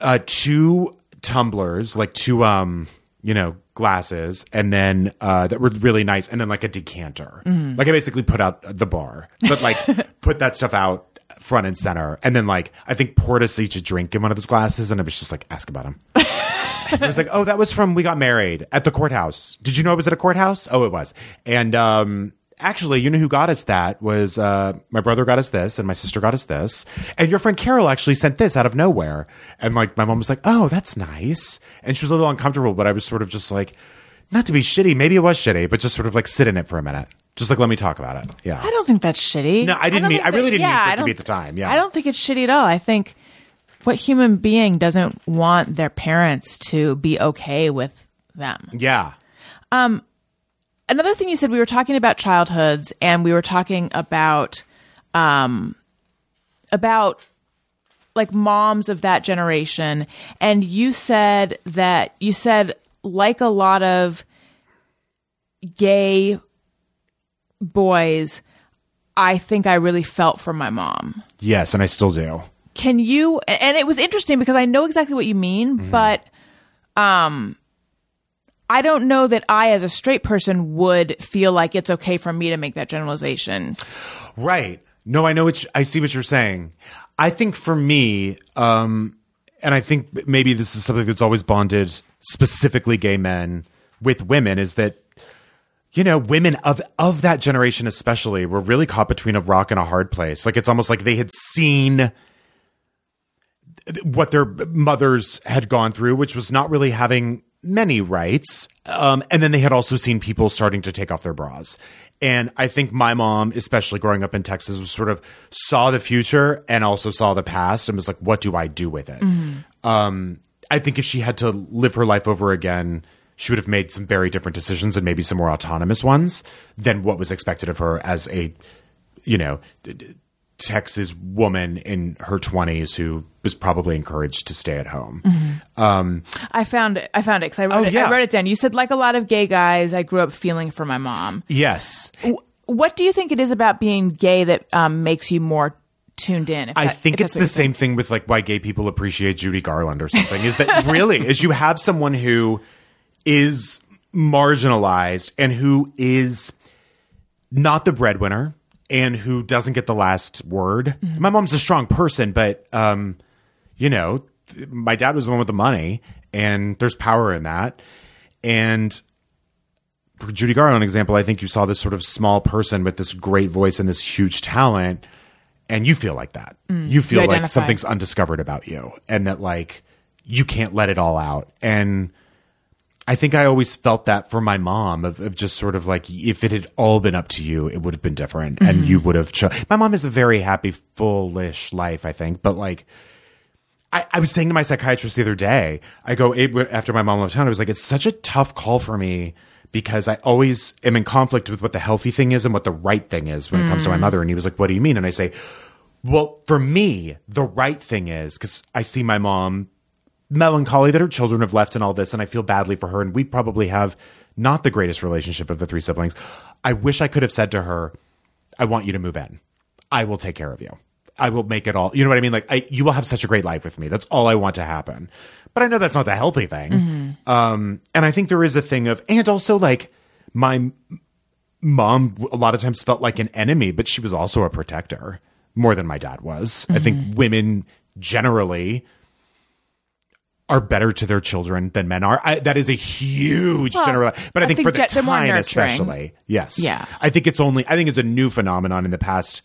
Uh two tumblers, like two um, you know, glasses and then uh that were really nice and then like a decanter. Like I basically put out the bar, but like put that stuff out front and center and then like I think poured us each a drink in one of those glasses and it was just like ask about him. It was like, oh, that was from we got married at the courthouse. Did you know it was at a courthouse? Oh, it was. And um, actually, you know who got us that was uh, my brother got us this, and my sister got us this, and your friend Carol actually sent this out of nowhere. And like my mom was like, oh, that's nice, and she was a little uncomfortable, but I was sort of just like, not to be shitty, maybe it was shitty, but just sort of like sit in it for a minute, just like let me talk about it. Yeah. I don't think that's shitty. No, I didn't don't mean- I really didn't mean yeah, for it I to be at the time, yeah. I don't think it's shitty at all. I think what human being doesn't want their parents to be okay with them? yeah. Another thing you said, we were talking about childhoods and we were talking about, um, about like moms of that generation. And you said that you said, like a lot of gay boys, I think I really felt for my mom. Yes, and I still do. Can you and it was interesting because I know exactly what you mean, but um I don't know that I as a straight person would feel like it's okay for me to make that generalization. Right. No, I know what you- I see what you're saying. I think for me, um, and I think maybe this is something that's always bonded specifically gay men with women is that you know women of of that generation especially were really caught between a rock and a hard place. Like it's almost like they had seen what their mothers had gone through, which was not really having many rights. Um, and then they had also seen people starting to take off their bras. And I think my mom, especially growing up in Texas, was sort of saw the future and also saw the past and was like, what do I do with it? Um, I think if she had to live her life over again, she would have made some very different decisions and maybe some more autonomous ones than what was expected of her as a, you know, Texas woman in her 20s who was probably encouraged to stay at home. I found it. I found it because I wrote Oh, it. yeah. I wrote it down. You said like a lot of gay guys. I grew up feeling for my mom. Yes. What do you think it is about being gay that um, makes you more tuned in? I that- think it's the same thing with like why gay people appreciate Judy Garland or something. is that really is you have someone who is marginalized and who is not the breadwinner and who doesn't get the last word. Mm-hmm. My mom's a strong person, but um, you know, th- my dad was the one with the money, and there's power in that. And for Judy Garland example, I think you saw this sort of small person with this great voice and this huge talent, and you feel like that. you feel Mm. You like something's undiscovered about you, and that like you can't let it all out. And I think I always felt that for my mom of, of just sort of like if it had all been up to you, it would have been different, and Mm-hmm. you would have. Cho- my mom has a very happy, fullish life, I think, but like. I, I was saying to my psychiatrist the other day, I go it, after my mom left town. I was like, it's such a tough call for me because I always am in conflict with what the healthy thing is and what the right thing is when it comes to my mother. And he was like, what do you mean? And I say, well, for me, the right thing is because I see my mom melancholy that her children have left and all this, and I feel badly for her. And we probably have not the greatest relationship of the three siblings. I wish I could have said to her, I want you to move in. I will take care of you. I will make it all. You know what I mean? Like, I, you will have such a great life with me. That's all I want to happen. But I know that's not the healthy thing. Um, and I think there is a thing of, and also like my mom a lot of times felt like an enemy, but she was also a protector more than my dad was. I think women generally are better to their children than men are. I, that is a huge Well, general, but I, I think, think for the time, especially, yes, Yeah. I think it's only. I think it's a new phenomenon in the past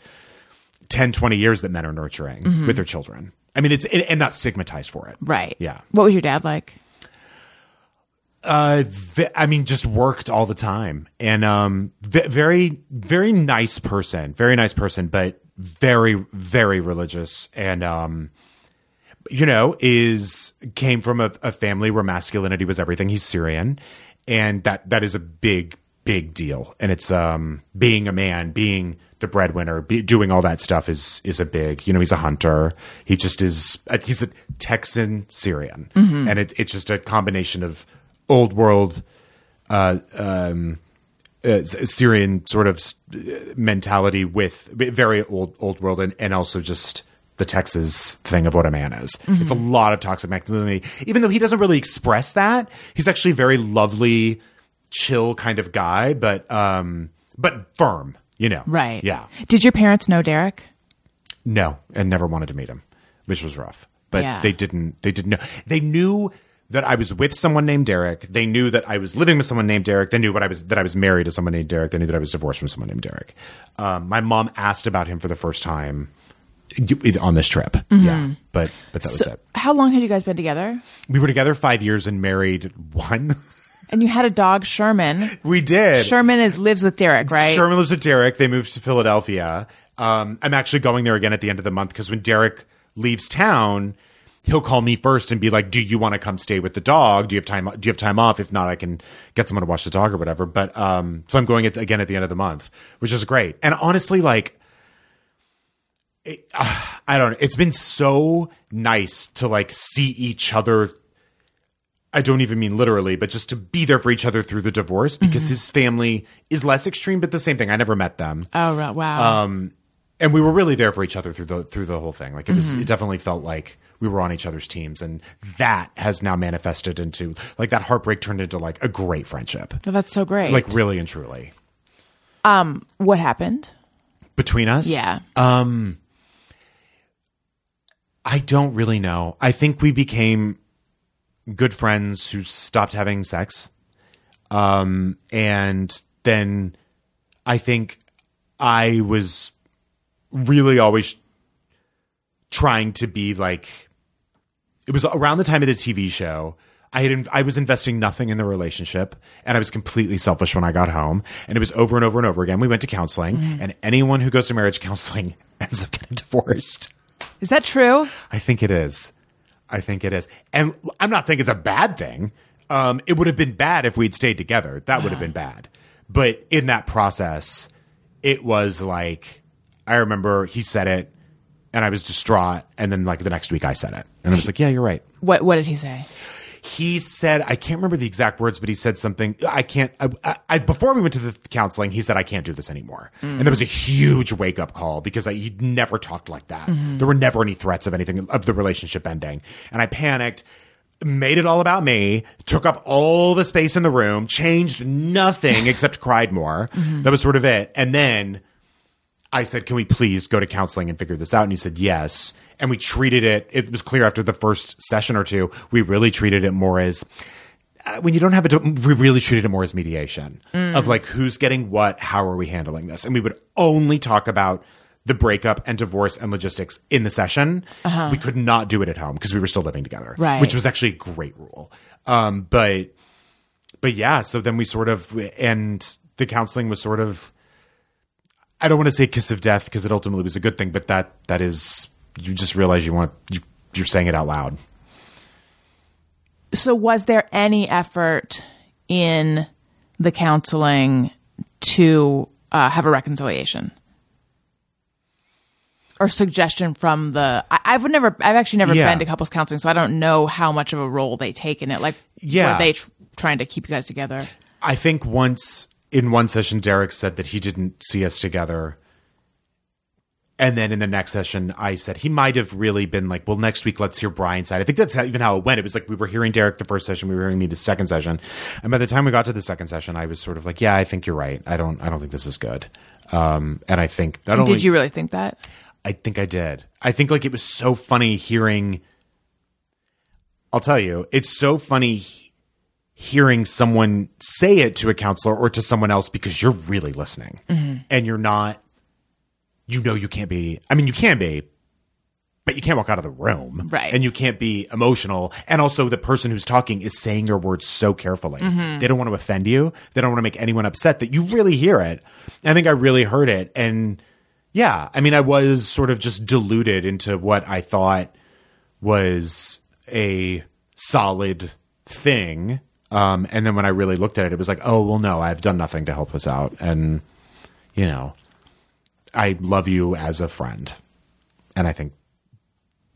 10, 20 years that men are nurturing Mm-hmm. with their children. I mean, it's and and not stigmatized for it, Right. Yeah. What was your dad like? Uh, v- I mean, just worked all the time, and um, v- very, very nice person, very nice person, but very, very religious, and um, you know, is came from a, a family where masculinity was everything. He's Syrian, and that that is a big, big deal. And it's um, being a man, being the breadwinner, be, doing all that stuff is is a big. You know, he's a hunter. He just is. uh, He's a Texan Syrian, and it, it's just a combination of old world uh, um, uh, Syrian sort of mentality with very old old world and, and also just the Texas thing of what a man is. It's a lot of toxic masculinity. Even though he doesn't really express that, he's actually a very lovely, chill kind of guy, but um, but firm. You know, Right. Yeah. Did your parents know Derek? No, and never wanted to meet him, which was rough. But Yeah. they didn't. They didn't know. They knew that I was with someone named Derek. They knew that I was living with someone named Derek. They knew what I was that I was married to someone named Derek. They knew that I was divorced from someone named Derek. Um, my mom asked about him for the first time on this trip. Yeah, but but that was it. how long had you guys been together? We were together five years and married one. And you had a dog, Sherman. we did. Sherman is lives with Derek, right? Sherman lives with Derek. They moved to Philadelphia. Um, I'm actually going there again at the end of the month because when Derek leaves town, he'll call me first and be like, "Do you want to come stay with the dog? Do you have time? Do you have time off? If not, I can get someone to watch the dog or whatever." But um, so I'm going at, again at the end of the month, which is great. And honestly, like. It, uh, I don't know. It's been so nice to like see each other I don't even mean literally, but just to be there for each other through the divorce because his family is less extreme, but the same thing. I never met them. Oh, right. wow. Um, and we were really there for each other through the through the whole thing. Like it was, it definitely felt like we were on each other's teams, and that has now manifested into like that heartbreak turned into like a great friendship, Oh, that's so great. like really and truly Um, what happened? between us. Yeah. I don't really know. I think we became good friends who stopped having sex. Um, and then I think I was really always trying to be like, it was around the time of the TV show. I had I was investing nothing in the relationship, and I was completely selfish when I got home. And it was over and over and over again. We went to counseling, and anyone who goes to marriage counseling ends up getting divorced. Is that true? I think it is. I think it is. And I'm not saying it's a bad thing. Um, it would have been bad if we'd stayed together. That would have been bad. But in that process, it was like, I remember he said it and I was distraught. And then, like, the next week I said it. And I was like, yeah, you're right. What What did he say? He said, I can't remember the exact words, but he said something. I can't. I, I, I before we went to the counseling, he said, I can't do this anymore. And there was a huge wake up call because I, he'd never talked like that. Mm-hmm. There were never any threats of anything of the relationship ending. And I panicked, made it all about me, took up all the space in the room, changed nothing except cried more. Mm-hmm. That was sort of it. And then I said, "Can we please go to counseling and figure this out?" And he said, "Yes." And we treated it. It was clear after the first session or two, we really treated it more as uh, when you don't have it. We really treated it more as mediation of like who's getting what, how are we handling this, and we would only talk about the breakup and divorce and logistics in the session. We could not do it at home because we were still living together, Right. Which was actually a great rule. Um, but but yeah, so then we sort of and the counseling was sort of I don't want to say kiss of death because it ultimately was a good thing, but that that is you just realize you want you you're saying it out loud. So, was there any effort in the counseling to uh, have a reconciliation? Or suggestion from the I, I've never I've actually never Yeah. been to couples counseling, so I don't know how much of a role they take in it. Like, Yeah. were they tr- trying to keep you guys together? I think once in one session Derek said that he didn't see us together. And then in the next session, I said he might have really been like, well, next week, let's hear Bryan's side. I think that's how, even how it went. It was like we were hearing Derek the first session, we were hearing me the second session. And by the time we got to the second session, I was sort of like, yeah, I think you're right. I don't, I don't think this is good. Um, and I think not only Did you really think that? I think I did. I think like it was so funny hearing. I'll tell you, it's so funny hearing someone say it to a counselor or to someone else because you're really listening and you're not. You know, you can't be. I mean, you can be, but you can't walk out of the room. Right. And you can't be emotional. And also, the person who's talking is saying their words so carefully. They don't want to offend you. They don't want to make anyone upset that you really hear it. I think I really heard it. And yeah, I mean, I was sort of just deluded into what I thought was a solid thing. Um, and then when I really looked at it, it was like, oh, well, no, I've done nothing to help this out. And, you know, I love you as a friend. And I think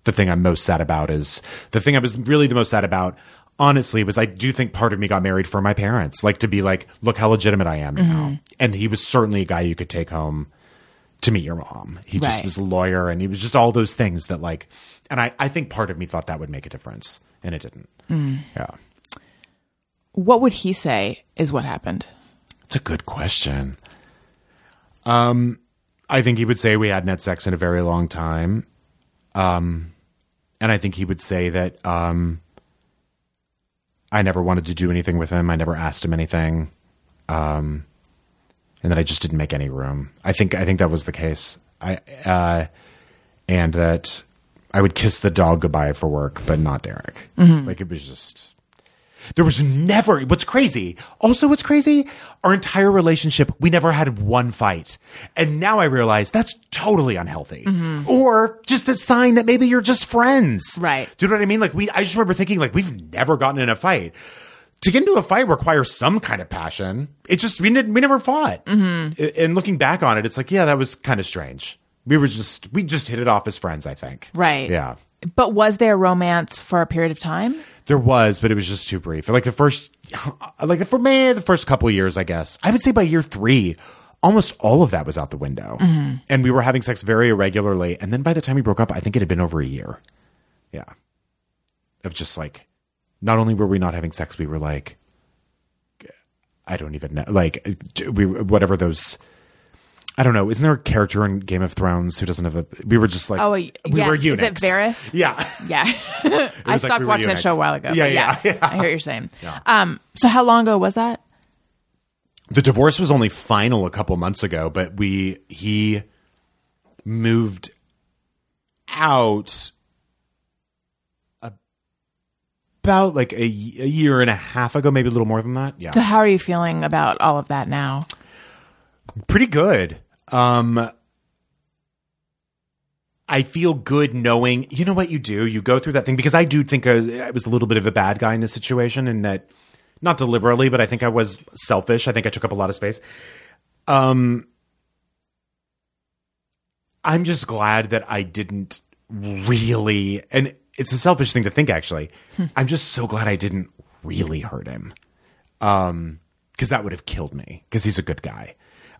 the thing I'm most sad about is the thing I was really the most sad about, honestly, was I do think part of me got married for my parents, like to be like, look how legitimate I am now. And he was certainly a guy you could take home to meet your mom. He just was a lawyer and he was just all those things that like, and I, I think part of me thought that would make a difference and it didn't. Yeah. What would he say is what happened? It's a good question. Um, I think he would say we hadn't had sex in a very long time. Um, and I think he would say that um, I never wanted to do anything with him. I never asked him anything. Um, and that I just didn't make any room. I think I think that was the case. I uh, and that I would kiss the dog goodbye for work, but not Derek. Like it was just there was never what's crazy. Also, what's crazy? Our entire relationship, we never had one fight. And now I realize that's totally unhealthy. Or just a sign that maybe you're just friends. Right. Do you know what I mean? Like we I just remember thinking like we've never gotten in a fight. To get into a fight requires some kind of passion. It just we didn't we never fought. Mm-hmm. And looking back on it, it's like, yeah, that was kind of strange. We were just we just hit it off as friends, I think. Right. Yeah. But was there romance for a period of time? There was, but it was just too brief. Like the first, like the for me, the first couple years, I guess. I would say by year three, almost all of that was out the window, mm-hmm. and we were having sex very irregularly. And then by the time we broke up, I think it had been over a year. Yeah, of just like, not only were we not having sex, we were like, I don't even know, like we whatever those. I don't know. Isn't there a character in Game of Thrones who doesn't have a? We were just like, Oh, we yes. were Is it. Varys? Yeah. Yeah. I was like stopped we watching that show a while ago. Yeah, but yeah, yeah. I hear what you're saying. Um, so how long ago was that? the divorce was only final a couple months ago, but we he moved out about like a, a year and a half ago, maybe a little more than that. Yeah, So how are you feeling about all of that now? pretty good. Um, I feel good knowing, you know what you do? You go through that thing because I do think I, I was a little bit of a bad guy in this situation and that not deliberately, but I think I was selfish. I think I took up a lot of space. Um, I'm just glad that I didn't really, and it's a selfish thing to think actually. I'm just so glad I didn't really hurt him. Um, cause that would have killed me because he's a good guy.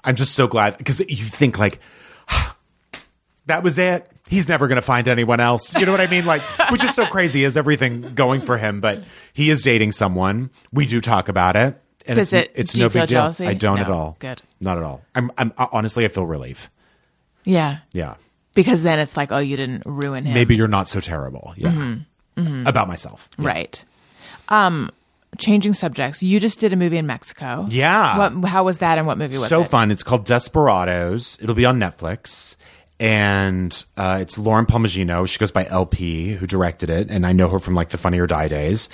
I'm just so glad because you think like, that was it. He's never going to find anyone else. You know what I mean? Like, which is so crazy. Is everything going for him? But he is dating someone. We do talk about it, and Does it's it- it's no feel big deal. jealousy? I don't No. at all. Good. not at all. I'm, I'm honestly, I feel relief. Yeah. Yeah, Because then it's like, oh, you didn't ruin him. maybe you're not so terrible. Yeah, Mm-hmm. about myself. Yeah. Right. Um, changing subjects. You just did a movie in Mexico. Yeah. What? How was that, and what movie was so it? So fun. It's called Desperados. It'll be on Netflix. And uh, it's Lauren Palmigiano. She goes by LP, who directed it. And I know her from like the Funny or Die days.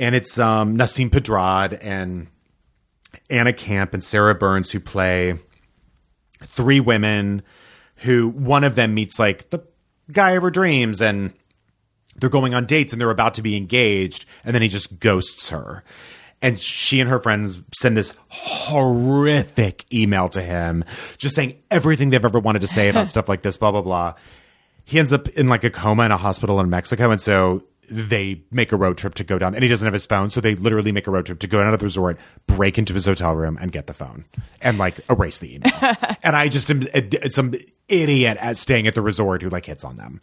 And it's um, Nasim Pedrad and Anna Camp and Sarah Burns who play three women who one of them meets like the guy of her dreams and they're going on dates and they're about to be engaged and then he just ghosts her. And she and her friends send this horrific email to him just saying everything they've ever wanted to say about stuff like this blah blah blah. He ends up in like a coma in a hospital in mexico and so they make a road trip to go down and he doesn't have his phone so they literally make a road trip to go down to the resort break into his hotel room and get the phone and like erase the email. And i just am uh, some idiot at staying at the resort who like hits on them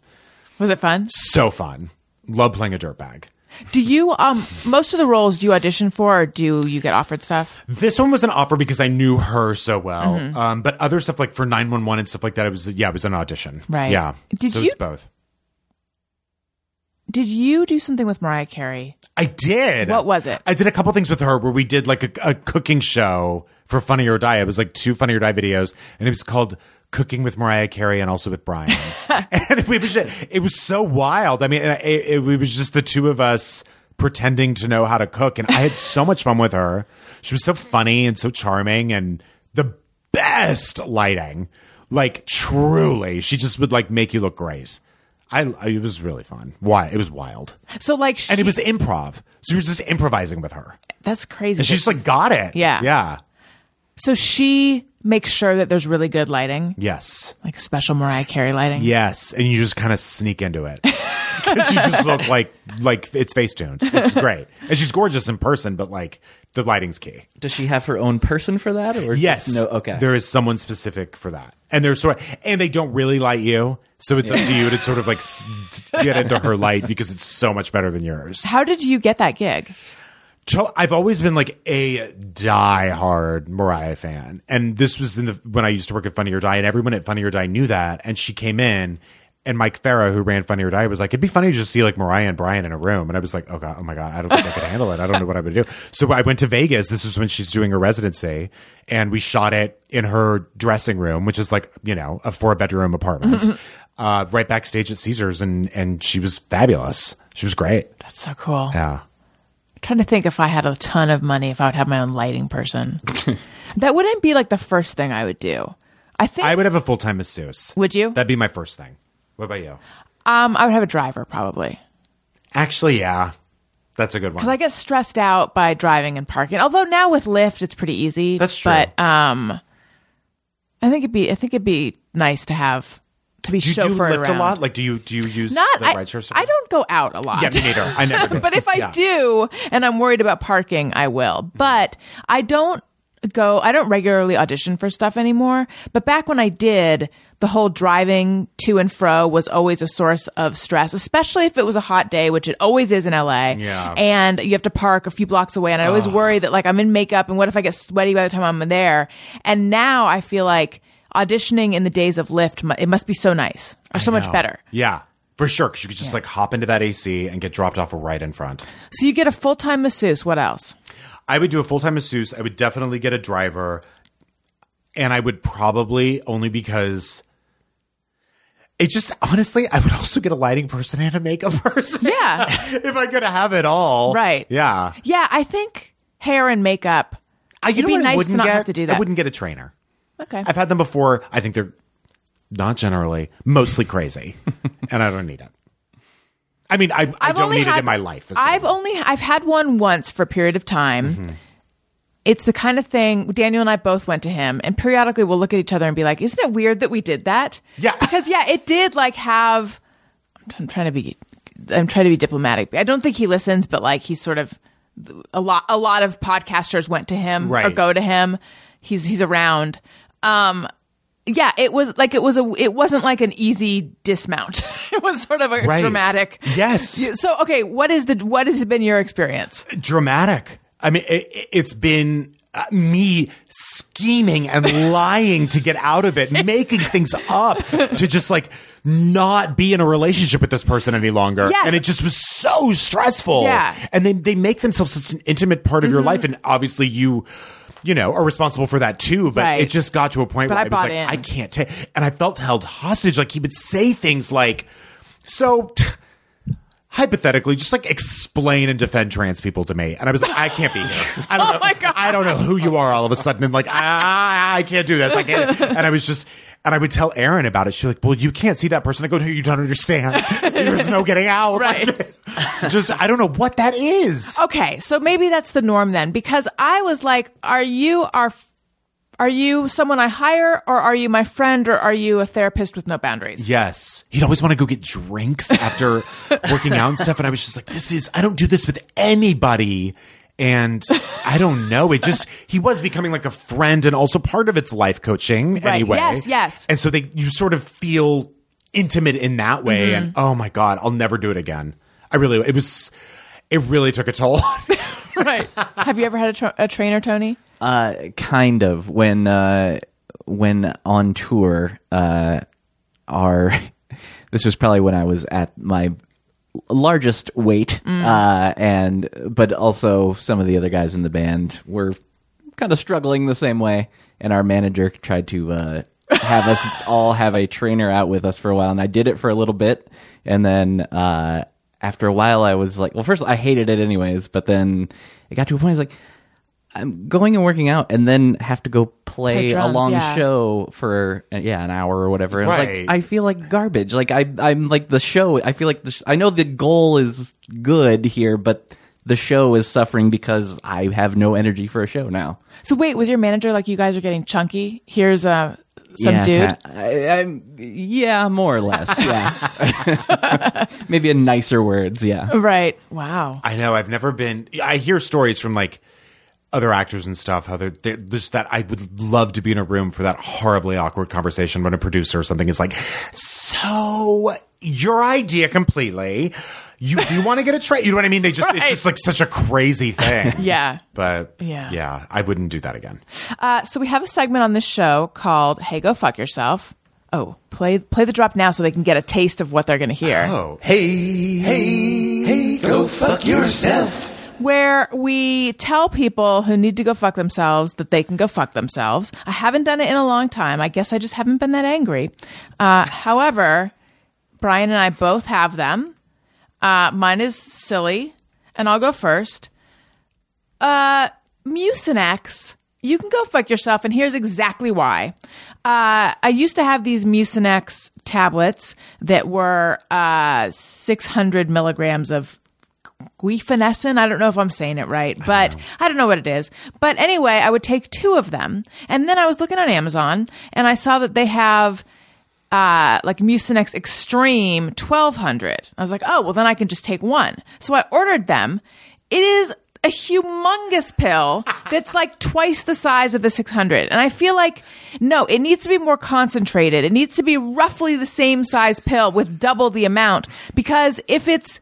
Was it fun? so fun. Love playing a dirtbag. Do you um most of the roles do you audition for, or do you get offered stuff? This one was an offer because I knew her so well. Mm-hmm. Um, but other stuff like for 911 and stuff like that, it was, yeah, it was an audition. Right. Yeah. Did so you- it's both. Did you do something with Mariah Carey? I did. What was it? I did a couple things with her where we did like a, a cooking show for Funny or Die. It was like two Funny or Die videos, and it was called cooking with Mariah Carey and also with Bryan. and we was just, it was so wild. I mean, it, it, it was just the two of us pretending to know how to cook. And I had so much fun with her. She was so funny and so charming and the best lighting. Like truly, she just would like make you look great. I, I it was really fun. Why? It was wild. So like, she, And it was improv. So we were just improvising with her. that's crazy. And she just like got it. Yeah. Yeah. so she makes sure that there's really good lighting, Yes. like special Mariah Carey lighting. Yes, and you just kind of sneak into it because you just look like like it's Facetuned, which is great. And she's gorgeous in person, but like the lighting's key. Does she have her own person for that, or Yes, just no? Okay, There is someone specific for that, and they're sort of, and they don't really light you, so it's up to you to sort of like get into her light because it's so much better than yours. How did you get that gig? To- I've always been like a die-hard Mariah fan, and this was in the when I used to work at Funny or Die, and everyone at Funny or Die knew that. And she came in, and Mike Farah, who ran Funny or Die, was like, "It'd be funny to just see like Mariah and Bryan in a room." And I was like, "Oh god, oh my god, I don't think I could handle it. I don't know what I'm gonna do." So I went to Vegas. This is when she's doing her residency, and we shot it in her dressing room, which is like you know a four-bedroom apartment, uh, right backstage at Caesars, and and she was fabulous. She was great. That's so cool. Yeah. Trying to think if I had a ton of money, if I would have my own lighting person. that wouldn't be like the first thing I would do. I think I would have a full time masseuse. Would you? That'd be my first thing. What about you? um I would have a driver probably Actually, yeah, that's a good one. because I get stressed out by driving and parking. Although now with Lyft, it's pretty easy. That's true. But um, I think it'd be I think it'd be nice to have to be do you do Lyft around. a lot? Like, do you do you use Not the I, rideshare stuff? I don't go out a lot. Yeah, me neither. I never. but if I Yeah. do and I'm worried about parking, I will. But I don't go I don't regularly audition for stuff anymore. But back when I did, the whole driving to and fro was always a source of stress, especially if it was a hot day, which it always is in LA. Yeah. And you have to park a few blocks away and I always worry that like I'm in makeup and what if I get sweaty by the time I'm there? And now I feel like auditioning in the days of Lyft, it must be so nice or so much better. Yeah, for sure. Because you could just like hop into that AC and get dropped off right in front. So you get a full-time masseuse. What else? I would do a full time masseuse. I would definitely get a driver, and I would probably only because. It just honestly, I would also get a lighting person and a makeup person. Yeah. if I could have it all. Right. Yeah. Yeah, I think hair and makeup. I, you It'd know be what I nice to wouldn't not get? have to do that. I wouldn't get a trainer. Okay. I've had them before. I think they're not generally, mostly crazy, and I don't need it. I mean, I, I I've don't only need it had- in my life. is what I I've only I've had one once for a period of time. Mm-hmm. It's the kind of thing Daniel and I both went to him, and periodically we'll look at each other and be like, "Isn't it weird that we did that?" Yeah. because yeah, it did like have. I'm t- I'm trying to be, I'm trying to be diplomatic. I don't think he listens, but like he's sort of a lot. A lot of podcasters went to him or Right. go to him. He's he's around. Um, yeah, it was like it was a. It wasn't like an easy dismount. it was sort of a Right. dramatic. Yes. So okay, what is the what has been your experience? dramatic. I mean, it, it's been me scheming and lying to get out of it, making things up to just like not be in a relationship with this person any longer. Yes. And it just was so stressful. Yeah. Mm-hmm. And they, they make themselves such an intimate part of your life. And obviously you, you know, are responsible for that too. But Right. it just got to a point But where I I, was like, in. I can't take, and I felt held hostage. Like he would say things like, so hypothetically, just like explain and defend trans people to me. And I was like, I can't be here. I don't Oh know. my God. I don't know who you are all of a sudden. And like, I, I can't do this. I can't. And I was just, and I would tell Erin about it. She's like, well, you can't see that person. I go, no, you don't understand. There's no getting out. Right. Like, just, I don't know what that is. Okay, so maybe that's the norm then, because I was like, "Are you our, are you someone I hire, or are you my friend, or are you a therapist with no boundaries?" Yes. He'd always want to go get drinks after working out and stuff. And I was just like, this is, I don't do this with anybody. And I don't know. It just, he was becoming like a friend and also part of its life coaching Right. anyway. Yes, yes. And so they, you sort of feel intimate in that way. Mm-hmm. And oh my God, I'll never do it again. I really, it was, it really took a toll. right. Have you ever had a, tra- a trainer, Tony? Uh, kind of when uh, when on tour. Uh, our this was probably when I was at my largest weight, uh, and but also some of the other guys in the band were kind of struggling the same way, and our manager tried to uh, have us all have a trainer out with us for a while, and I did it for a little bit, and then uh, after a while, I was like, well, first all, I hated it anyways, but then it got to a point. I was like, I'm going and working out, and then have to go play, Play drums, a long yeah. show for uh, yeah an hour or whatever. And I was Right. like, I feel like garbage. Like I I'm like the show. I feel like the sh- I know the goal is good here, but the show is suffering because I have no energy for a show now. So wait, was your manager like you guys are getting chunky? Here's uh, some yeah, dude. ca- I, I'm, yeah, more or less. Yeah, maybe in nicer words. Yeah. Right. Wow. I know. I've never been. I hear stories from like other actors and stuff. How they're, they're just that I would love to be in a room for that horribly awkward conversation when a producer or something is like, "So your idea completely." You do want to get a tray? You know what I mean? They just it's just like such a crazy thing. Yeah. But Yeah. yeah, I wouldn't do that again. Uh, so we have a segment on this show called "Hey, Go Fuck Yourself." Oh, play play the drop now so they can get a taste of what they're going to hear. Oh, Hey, hey, hey, go fuck yourself. where we tell people who need to go fuck themselves that they can go fuck themselves. I haven't done it in a long time. I guess I just haven't been that angry. Uh, however, Bryan and I both have them. Uh, mine is silly, and I'll go first. Uh, Mucinex. You can go fuck yourself, and here's exactly why. Uh, I used to have these Mucinex tablets that were uh, 600 milligrams of guaifenesin. I don't know if I'm saying it right, but I don't know what it is. But anyway, I would take two of them, and then I was looking on Amazon, and I saw that they have uh, like Mucinex Extreme 1200. I was like, oh, well, then I can just take one. So I ordered them. It is a humongous pill that's like twice the size of the 600. And I feel like, no, it needs to be more concentrated. It needs to be roughly the same size pill with double the amount. Because if it's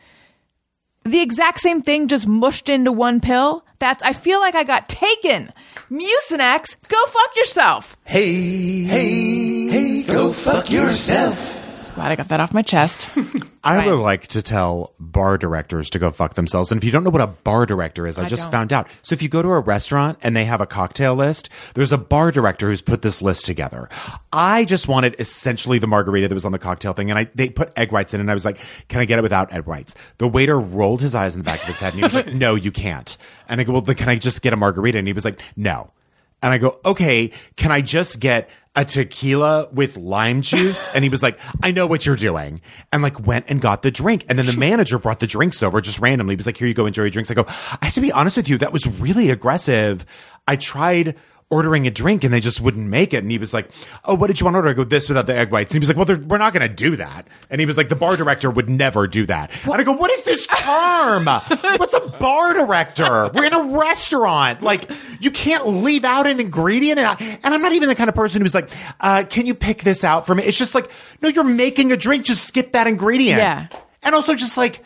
the exact same thing just mushed into one pill, that's, I feel like I got taken. Mucinex, go fuck yourself. Hey, hey, hey, go fuck yourself. Glad I got that off my chest. I would like to tell bar directors to go fuck themselves. And if you don't know what a bar director is, I, I just don't. found out. So if you go to a restaurant and they have a cocktail list, there's a bar director who's put this list together. I just wanted essentially the margarita that was on the cocktail thing, and I they put egg whites in, and I was like, "Can I get it without egg whites?" The waiter rolled his eyes in the back of his head, and he was like, "No, you can't." And I go, "Well, then can I just get a margarita?" And he was like, "No." And I go, okay, can I just get a tequila with lime juice? And he was like, I know what you're doing. And like went and got the drink. And then the manager brought the drinks over just randomly. He was like, here you go, enjoy your drinks. I go, I have to be honest with you, that was really aggressive. I tried ordering a drink and they just wouldn't make it. And he was like, oh, what did you want to order? I go, this without the egg whites. And he was like, well, we're not going to do that. And he was like, the bar director would never do that. And I go, what is this term? What's a bar director? We're in a restaurant. Like, you can't leave out an ingredient. And, I, and I'm not even the kind of person who's like, uh, can you pick this out for me? It's just like, no, you're making a drink. Just skip that ingredient. Yeah. And also just like,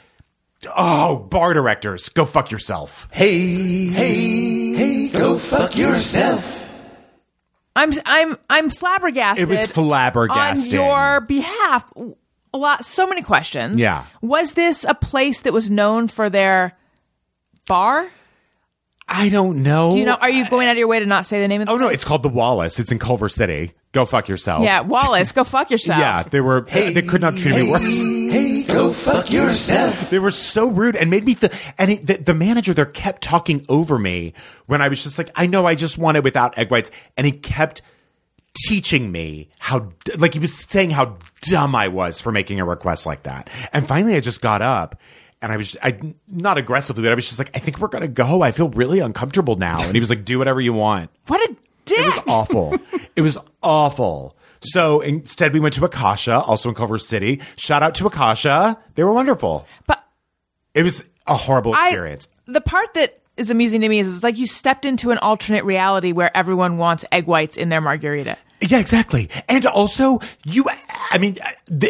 oh, bar directors, go fuck yourself. Hey, hey, hey, go fuck yourself. I'm I'm I'm flabbergasted. It was flabbergasting. on your behalf. A lot, so many questions. Yeah. Was this a place that was known for their bar? I don't know. Do you know? Are you going out of your way to not say the name of the Oh no, it's called the Wallace. It's in Culver City. Go fuck yourself. Yeah, Wallace, go fuck yourself. Yeah, they were. Hey, they could not treat me worse. Hey, go fuck yourself. They were so rude and made me feel. And it, the, the manager there kept talking over me when I was just like, I know, I just want it without egg whites, and he kept teaching me how, like he was saying how dumb I was for making a request like that. And finally, I just got up. And I was, I not aggressively, but I was just like, I think we're gonna go. I feel really uncomfortable now. And he was like, Do whatever you want. What a dick. It was awful. it was awful. So instead, we went to Akasha, also in Culver City. Shout out to Akasha. They were wonderful. but It was a horrible I, experience. the part that is amusing to me is it's like you stepped into an alternate reality where everyone wants egg whites in their margarita. Yeah, exactly. And also, you, I mean,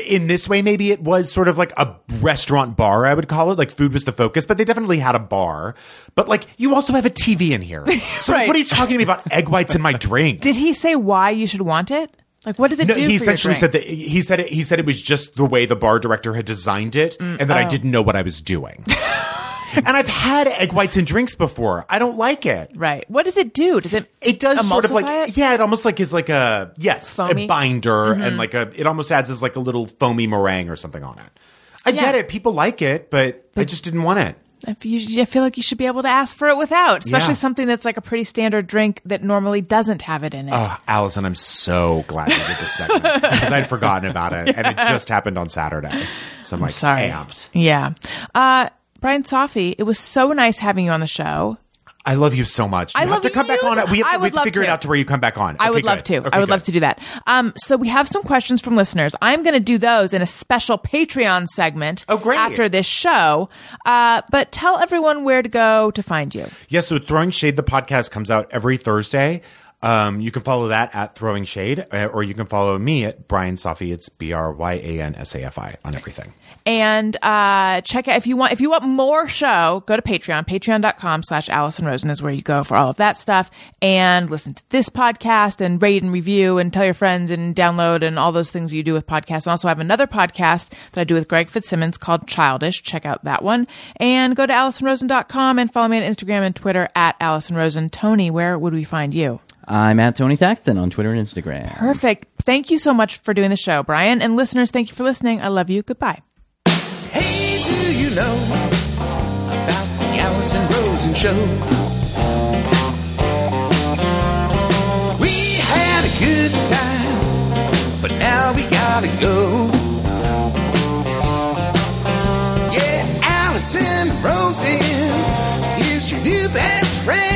in this way, maybe it was sort of like a restaurant bar, I would call it. Like food was the focus, but they definitely had a bar. But like, you also have a TV in here. So Right. what are you talking to me about egg whites in my drink? Did he say why you should want it? Like, what does it No, do? he essentially said that he said it, he said it was just the way the bar director had designed it, mm, and that I oh. didn't know what I was doing. and I've had egg whites in drinks before. I don't like it. Right. What does it do? Does it? It does sort of like it? yeah, it almost like is like a yes, Foamy? Mm-hmm. binder and like a it almost adds as like a little foamy meringue or something on it. I Yeah. get it. People like it, but I just didn't want it. If you, I feel like you should be able to ask for it without, especially Yeah. something that's like a pretty standard drink that normally doesn't have it in it. Oh, Alison, I'm so glad you did this segment because I'd forgotten about it, and it just happened on Saturday. So I'm like Sorry. amped. Yeah. Uh, Bryan Safi, it was so nice having you on the show. I love you so much. You I have love to come back on. We have I to, we would have to love figure it to. out to where you come back on. I Okay, would love to. Okay, I would good. love to do that. Um, so we have some questions from listeners. I'm going to do those in a special Patreon segment. Oh, great. After this show, uh, but tell everyone where to go to find you. Yeah, so Throwing Shade, the podcast comes out every Thursday. Um, you can follow that at Throwing Shade, uh, or you can follow me at Bryan Safi. It's B R Y A N S A F I on everything. And uh, check out if you want if you want more show, go to Patreon. Patreon.com slash Alison Rosen is where you go for all of that stuff. And listen to this podcast and rate and review and tell your friends and download and all those things you do with podcasts. And also have another podcast that I do with Greg Fitzsimmons called Childish. Check out that one. And go to AlisonRosen.com and follow me on Instagram and Twitter at Alison Rosen. Tony, where would we find you? I'm at Tony Thaxton on Twitter and Instagram. Perfect. Thank you so much for doing the show, Bryan. And listeners, thank you for listening. I love you. Goodbye. Hey, do you know about the Alison Rosen show? We had a good time, but now we gotta go. Yeah, Alison Rosen is your new best friend.